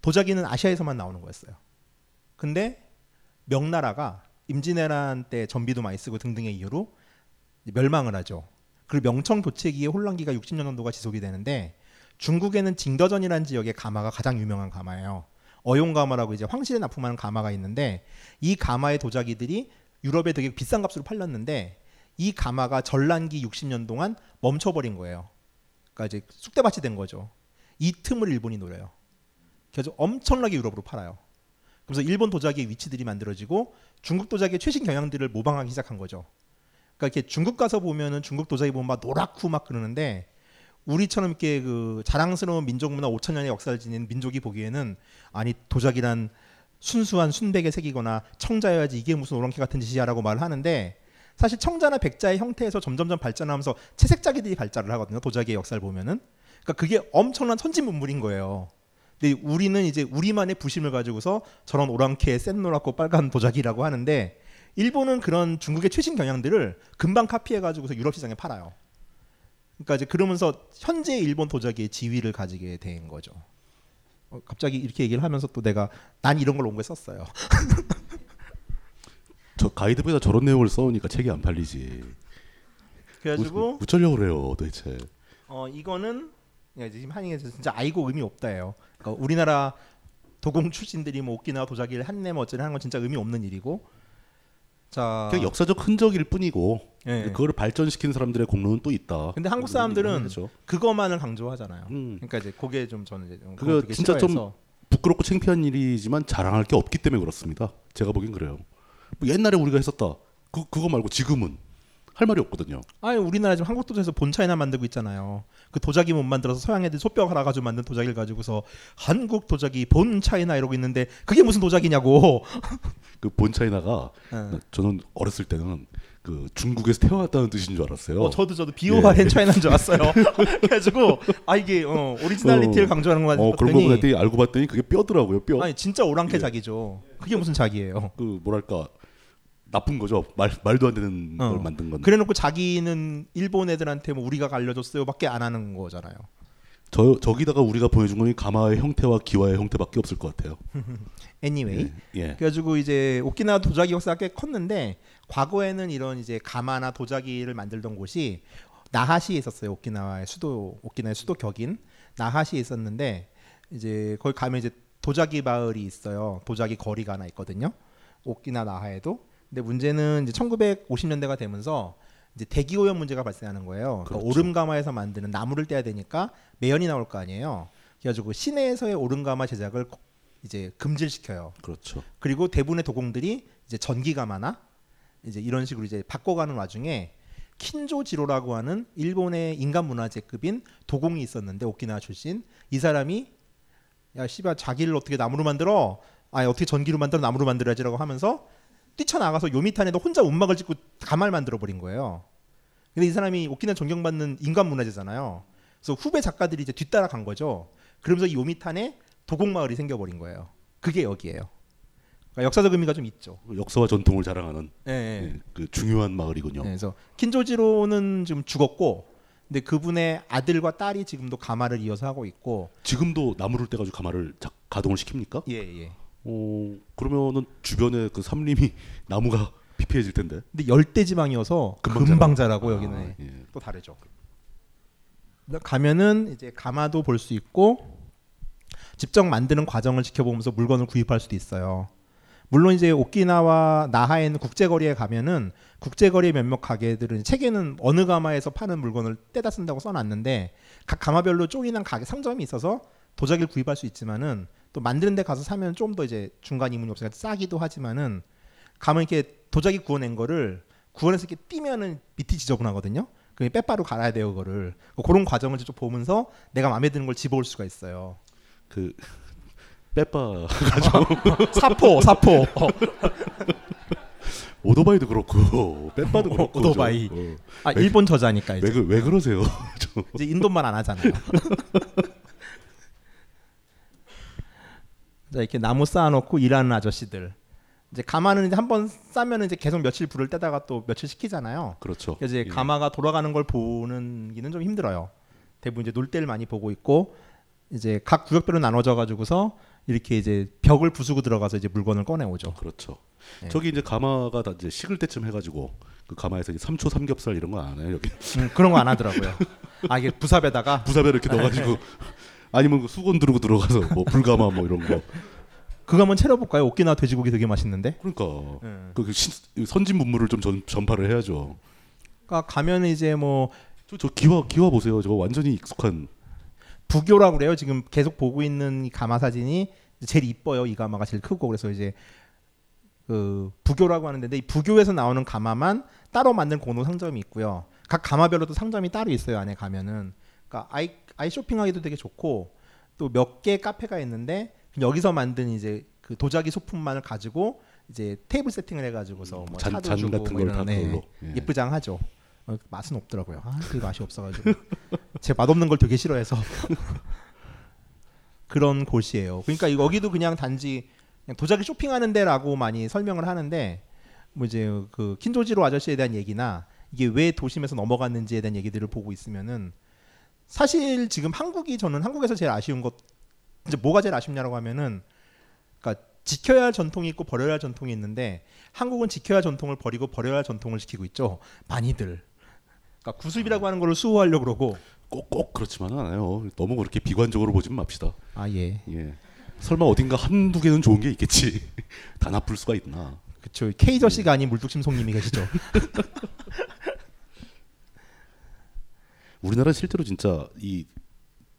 도자기는 아시아에서만 나오는 거였어요. 근데 명나라가 임진왜란 때 전비도 많이 쓰고 등등의 이유로 멸망을 하죠. 그리고 명청 도체기의 혼란기가 60년 정도가 지속이 되는데 중국에는 징더전이라는 지역의 가마가 가장 유명한 가마예요. 어용 가마라고 이제 황실에 납품하는 가마가 있는데 이 가마의 도자기들이 유럽에 되게 비싼 값으로 팔렸는데 이 가마가 전란기 60년 동안 멈춰버린 거예요. 그러니까 이제 쑥대밭이 된 거죠. 이 틈을 일본이 노려요. 그래서 엄청나게 유럽으로 팔아요. 그래서 일본 도자기의 위치들이 만들어지고 중국 도자기의 최신 경향들을 모방하기 시작한 거죠. 그러니까 이렇게 중국 가서 보면은 중국 도자기 보면 막 노랗고 막 그러는데 우리처럼 이렇게 그 자랑스러운 민족 문화 5천 년의 역사를 지닌 민족이 보기에는 아니 도자기란 순수한 순백의 색이거나 청자여야지 이게 무슨 오랑캐 같은 짓이야라고 말을 하는데 사실 청자나 백자의 형태에서 점점점 발전하면서 채색자기들이 발달을 하거든요. 도자기의 역사를 보면은 그러니까 그게 엄청난 선진 문물인 거예요. 근데 우리는 이제 우리만의 부심을 가지고서 저런 오랑캐 센 노랗고 빨간 도자기라고 하는데 일본은 그런 중국의 최신 경향들을 금방 카피해 가지고서 유럽 시장에 팔아요. 그러니까 이제 그러면서 현재 일본 도자기의 지위를 가지게 된 거죠. 어, 갑자기 이렇게 얘기를 하면서 또 내가 난 이런 걸 온거에 썼어요. 저 가이드북에다 저런 내용을 써오니까 책이 안 팔리지. 그래가지고 어쩌려고 그래요 도대체. 어 이거는 야, 지금 한의에서 진짜 아이고 의미 없다예요. 그러니까 우리나라 도공 출신들이 뭐 오키나와 도자기를 한내 뭐 어쩌려 하는 건 진짜 의미 없는 일이고. 자, 그냥 역사적 흔적일 뿐이고 예. 그거를 발전시킨 사람들의 공로는 또 있다. 근데 한국 사람들은. 그것만을 강조하잖아요. 음. 그러니까 이제 그게 좀 저는 이제 좀 그거 진짜 좀. 부끄럽고 창피한 일이지만 자랑할 게 없기 때문에 그렇습니다. 제가 보긴 그래요. 뭐 옛날에 우리가 했었다. 그 그거 말고 지금은 할 말이 없거든요. 아니 우리나라 지금 한국 도자기에서 본차이나 만들고 있잖아요. 그 도자기 못 만들어서 서양 애들 소뼈 갈아가지고 만든 도자기를 가지고서 한국 도자기 본 차이나 이러고 있는데 그게 무슨 도자기냐고. 그 본차이나가 네. 저는 어렸을 때는 그 중국에서 태어났다는 뜻인 줄 알았어요. 어, 저도 저도 B-O-R 예. N China인 줄 알았어요. 그래가지고 아 이게 어, originality를 어, 강조하는 거 어, 그런 거 보더니 알고 봤더니 그게 뼈더라고요. 뼈. 아니 진짜 오랑캐 예. 자기죠. 그게 무슨 자기예요? 그 뭐랄까 나쁜 거죠. 말 말도 안 되는 어. 걸 만든 건. 그래놓고 자기는 일본 애들한테 뭐 우리가 알려줬어요밖에 안 하는 거잖아요. 저 저기다가 우리가 보여준 건 가마의 형태와 기와의 형태밖에 없을 것 같아요. Anyway, 예. 예. 그래가지고 이제 오키나와 도자기 역사가 꽤 컸는데 과거에는 이런 이제 가마나 도자기를 만들던 곳이 나하시에 있었어요. 오키나와의 수도 오키나와의 수도 격인 나하시에 있었는데 이제 거기 가면 이제 도자기 마을이 있어요. 도자기 거리가 하나 있거든요. 오키나 나하에도. 근데 문제는 이제 1950년대가 되면서 이제 대기 오염 문제가 발생하는 거예요. 그러니까 그렇죠. 오름 가마에서 만드는 나무를 떼야 되니까 매연이 나올 거 아니에요. 그래가지고 시내에서의 오름 가마 제작을 거- 이제 금지를 시켜요. 그렇죠. 그리고 대부분의 도공들이 이제 전기 가마나 이제 이런 식으로 이제 바꿔가는 와중에 킨조지로라고 하는 일본의 인간 문화재급인 도공이 있었는데 오키나와 출신 이 사람이 야 씨발 자기를 어떻게 나무로 만들어 아 어떻게 전기로 만들어 나무로 만들어야지라고 하면서 뛰쳐나가서 요미탄에도 혼자 움막을 짓고 가마를 만들어 버린 거예요. 근데 이 사람이 오키나 존경받는 인간 문화재잖아요. 그래서 후배 작가들이 이제 뒤따라 간 거죠. 그러면서 이 요미탄에 도공 마을이 생겨버린 거예요. 그게 여기예요. 그러니까 역사적 의미가 좀 있죠. 역사와 전통을 자랑하는. 예, 그 중요한 마을이군요. 네, 그래서 킨조지로는 지금 죽었고, 근데 그분의 아들과 딸이 지금도 가마를 이어서 하고 있고, 지금도 나무를 떼가지고 가마를 자- 가동을 시킵니까? 예, 예. 어 그러면은 주변에 그 삼림이 나무가 피폐해질 텐데. 근데 열대 지방이어서 금방 금방, 자라- 자라고 아, 여기는 예. 또 다르죠. 가면은 이제 가마도 볼 수 있고 직접 만드는 과정을 지켜보면서 물건을 구입할 수도 있어요. 물론 이제 오키나와 있는 국제거리에 가면은 국제거리 몇몇 가게들은 책에는 어느 가마에서 파는 물건을 떼다 쓴다고 써놨는데 각 가마별로 쪼이는 가게 상점이 있어서 도자기를 구입할 수 있지만은 또 만드는 데 가서 사면 좀 더 이제 중간 이문이 없으니까 싸기도 하지만은 가면 이렇게 도자기 구워낸 거를 구워내서 이렇게 띄면은 밑이 지저분하거든요. 그 빼바로 갈아야 돼요, 그거를. 그런 과정을 좀 보면서 내가 마음에 드는 걸 집어올 수가 있어요. 그 빼빠 사포, 사포. 오토바이도 그렇고 빼빠도 그렇고 오토바이. 저, 어. 아, 왜- 일본 저자니까 이제. 왜, 그, 왜 그러세요? 저- 이제 인도만 안 하잖아요. 자 이렇게 나무 쌓아놓고 일하는 아저씨들. 이제 가마는 이제 한번 싸면 이제 계속 며칠 불을 떼다가 또 며칠 식히잖아요. 그렇죠. 이제 예. 가마가 돌아가는 걸 보는 기는 좀 힘들어요. 대부분 이제 놀 때를 많이 보고 있고 이제 각 구역별로 나눠져 가지고서 이렇게 이제 벽을 부수고 들어가서 이제 물건을 꺼내 오죠. 그렇죠. 네. 저기 이제 가마가 다 이제 식을 때쯤 해가지고 그 가마에서 이제 삼초 삼겹살 이런 거 안 해요 여기 음, 그런 거 안 하더라고요. 아 이게 부삽에다가 부사배 이렇게 넣어가지고 아니면 그 수건 들고 들어가서 뭐 불가마 뭐 이런 거 그거 한번 채려볼까요? 오키나와 돼지고기 되게 맛있는데. 그러니까 네. 그 신- 선진 문물을 좀 전, 전파를 해야죠. 그러니까 가면 이제 뭐 저, 저 기와 기와 보세요. 저거 완전히 익숙한 부교라고 그래요. 지금 계속 보고 있는 이 가마 사진이 제일 이뻐요. 이 가마가 제일 크고 그래서 이제 그 부교라고 하는데 이 부교에서 나오는 가마만 따로 만든 공동 상점이 있고요. 각 가마별로도 상점이 따로 있어요. 안에 가면은 그러니까 아이 아이 쇼핑하기도 되게 좋고 또 몇 개 카페가 있는데 여기서 만든 이제 그 도자기 소품만을 가지고 이제 테이블 세팅을 해가지고서 뭐 잔- 차도 잔 주고 같은 뭐 이런, 네. 예. 예쁘장하죠. 어, 맛은 없더라고요. 아, 그 맛이 없어가지고 제 맛없는 걸 되게 싫어해서 그런 곳이에요. 그러니까 이- 여기도 그냥 단지 그냥 도자기 쇼핑하는 데라고 많이 설명을 하는데 뭐 이제 그 킨조지로 아저씨에 대한 얘기나 이게 왜 도심에서 넘어갔는지에 대한 얘기들을 보고 있으면은 사실 지금 한국이 저는 한국에서 제일 아쉬운 것 이제 뭐가 제일 아쉽냐라고 하면은 그러니까 지켜야 할 전통이 있고 버려야 할 전통이 있는데 한국은 지켜야 할 전통을 버리고 버려야 할 전통을 지키고 있죠. 많이들. 그러니까 구습이라고 하는 거를 수호하려고 그러고 꼭 꼭 그렇지만은 않아요. 너무 그렇게 비관적으로 보진 맙시다. 아 예. 예. 설마 어딘가 한두 개는 좋은 게 있겠지. 다 나쁠 수가 있나. 그쵸 케이저 씨가 아닌 물뚝심송님이 계시죠. 우리나라 실제로 진짜 이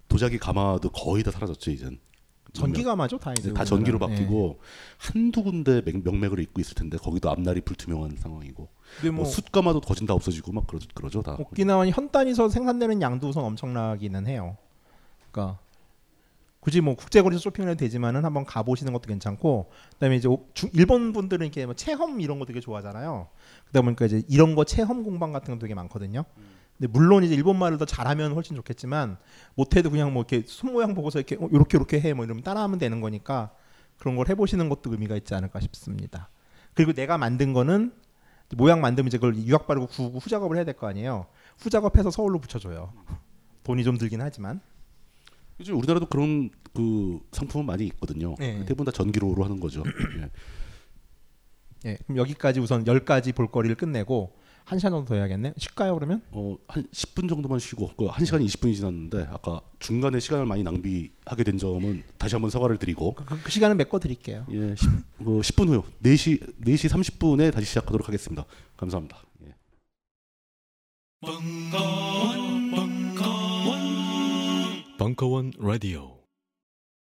도자기 가마도 거의 다 사라졌죠 이젠. 전기 가마죠 다 이제. 이제 다 전기로. 바뀌고 한두 군데 명- 명맥을 잇고 있을 텐데 거기도 앞날이 불투명한 상황이고 뭐, 뭐 숯가마도 거진 다 없어지고 막 그러, 그러죠 다. 오키나와는 현 단위에서 생산되는 양도 우선 엄청나기는 해요. 그러니까 굳이 뭐 국제 거리에서 쇼핑을 해도 되지만은 한번 가보시는 것도 괜찮고 그다음에 이제 오- 중- 일본 분들은 이렇게 뭐 체험 이런 거 되게 좋아하잖아요. 그러다 보니까 이제 이런 거 체험 공방 같은 거 되게 많거든요. 근데 물론 이제 일본 말을 더 잘하면 훨씬 좋겠지만 못해도 그냥 뭐 이렇게 손 모양 보고서 이렇게 어, 요렇게 요렇게 해 뭐 이러면 따라하면 되는 거니까 그런 걸 해보시는 것도 의미가 있지 않을까 싶습니다. 그리고 내가 만든 거는 모양 만들면 이제 그걸 유약 바르고 구우고 후작업을 해야 될 거 아니에요. 후작업해서 서울로 붙여줘요. 돈이 좀 들긴 하지만. 요즘 우리나라도 그런 그 상품은 많이 있거든요. 네. 대부분 다 전기로로 하는 거죠. 예. 예, 그럼 여기까지 우선 10가지 볼거리를 끝내고 한 시간 정도 더 해야겠네. 쉴까요 그러면? 어, 한 10분 정도만 쉬고 그 1시간 20분이 지났는데 아까 중간에 시간을 많이 낭비하게 된 점은 다시 한번 사과를 드리고 그, 그 시간은 메꿔 드릴게요. 예, 10, 어, 10분 후 4시 4시 30분에 다시 시작하도록 하겠습니다. 감사합니다. 예. 벙커원 라디오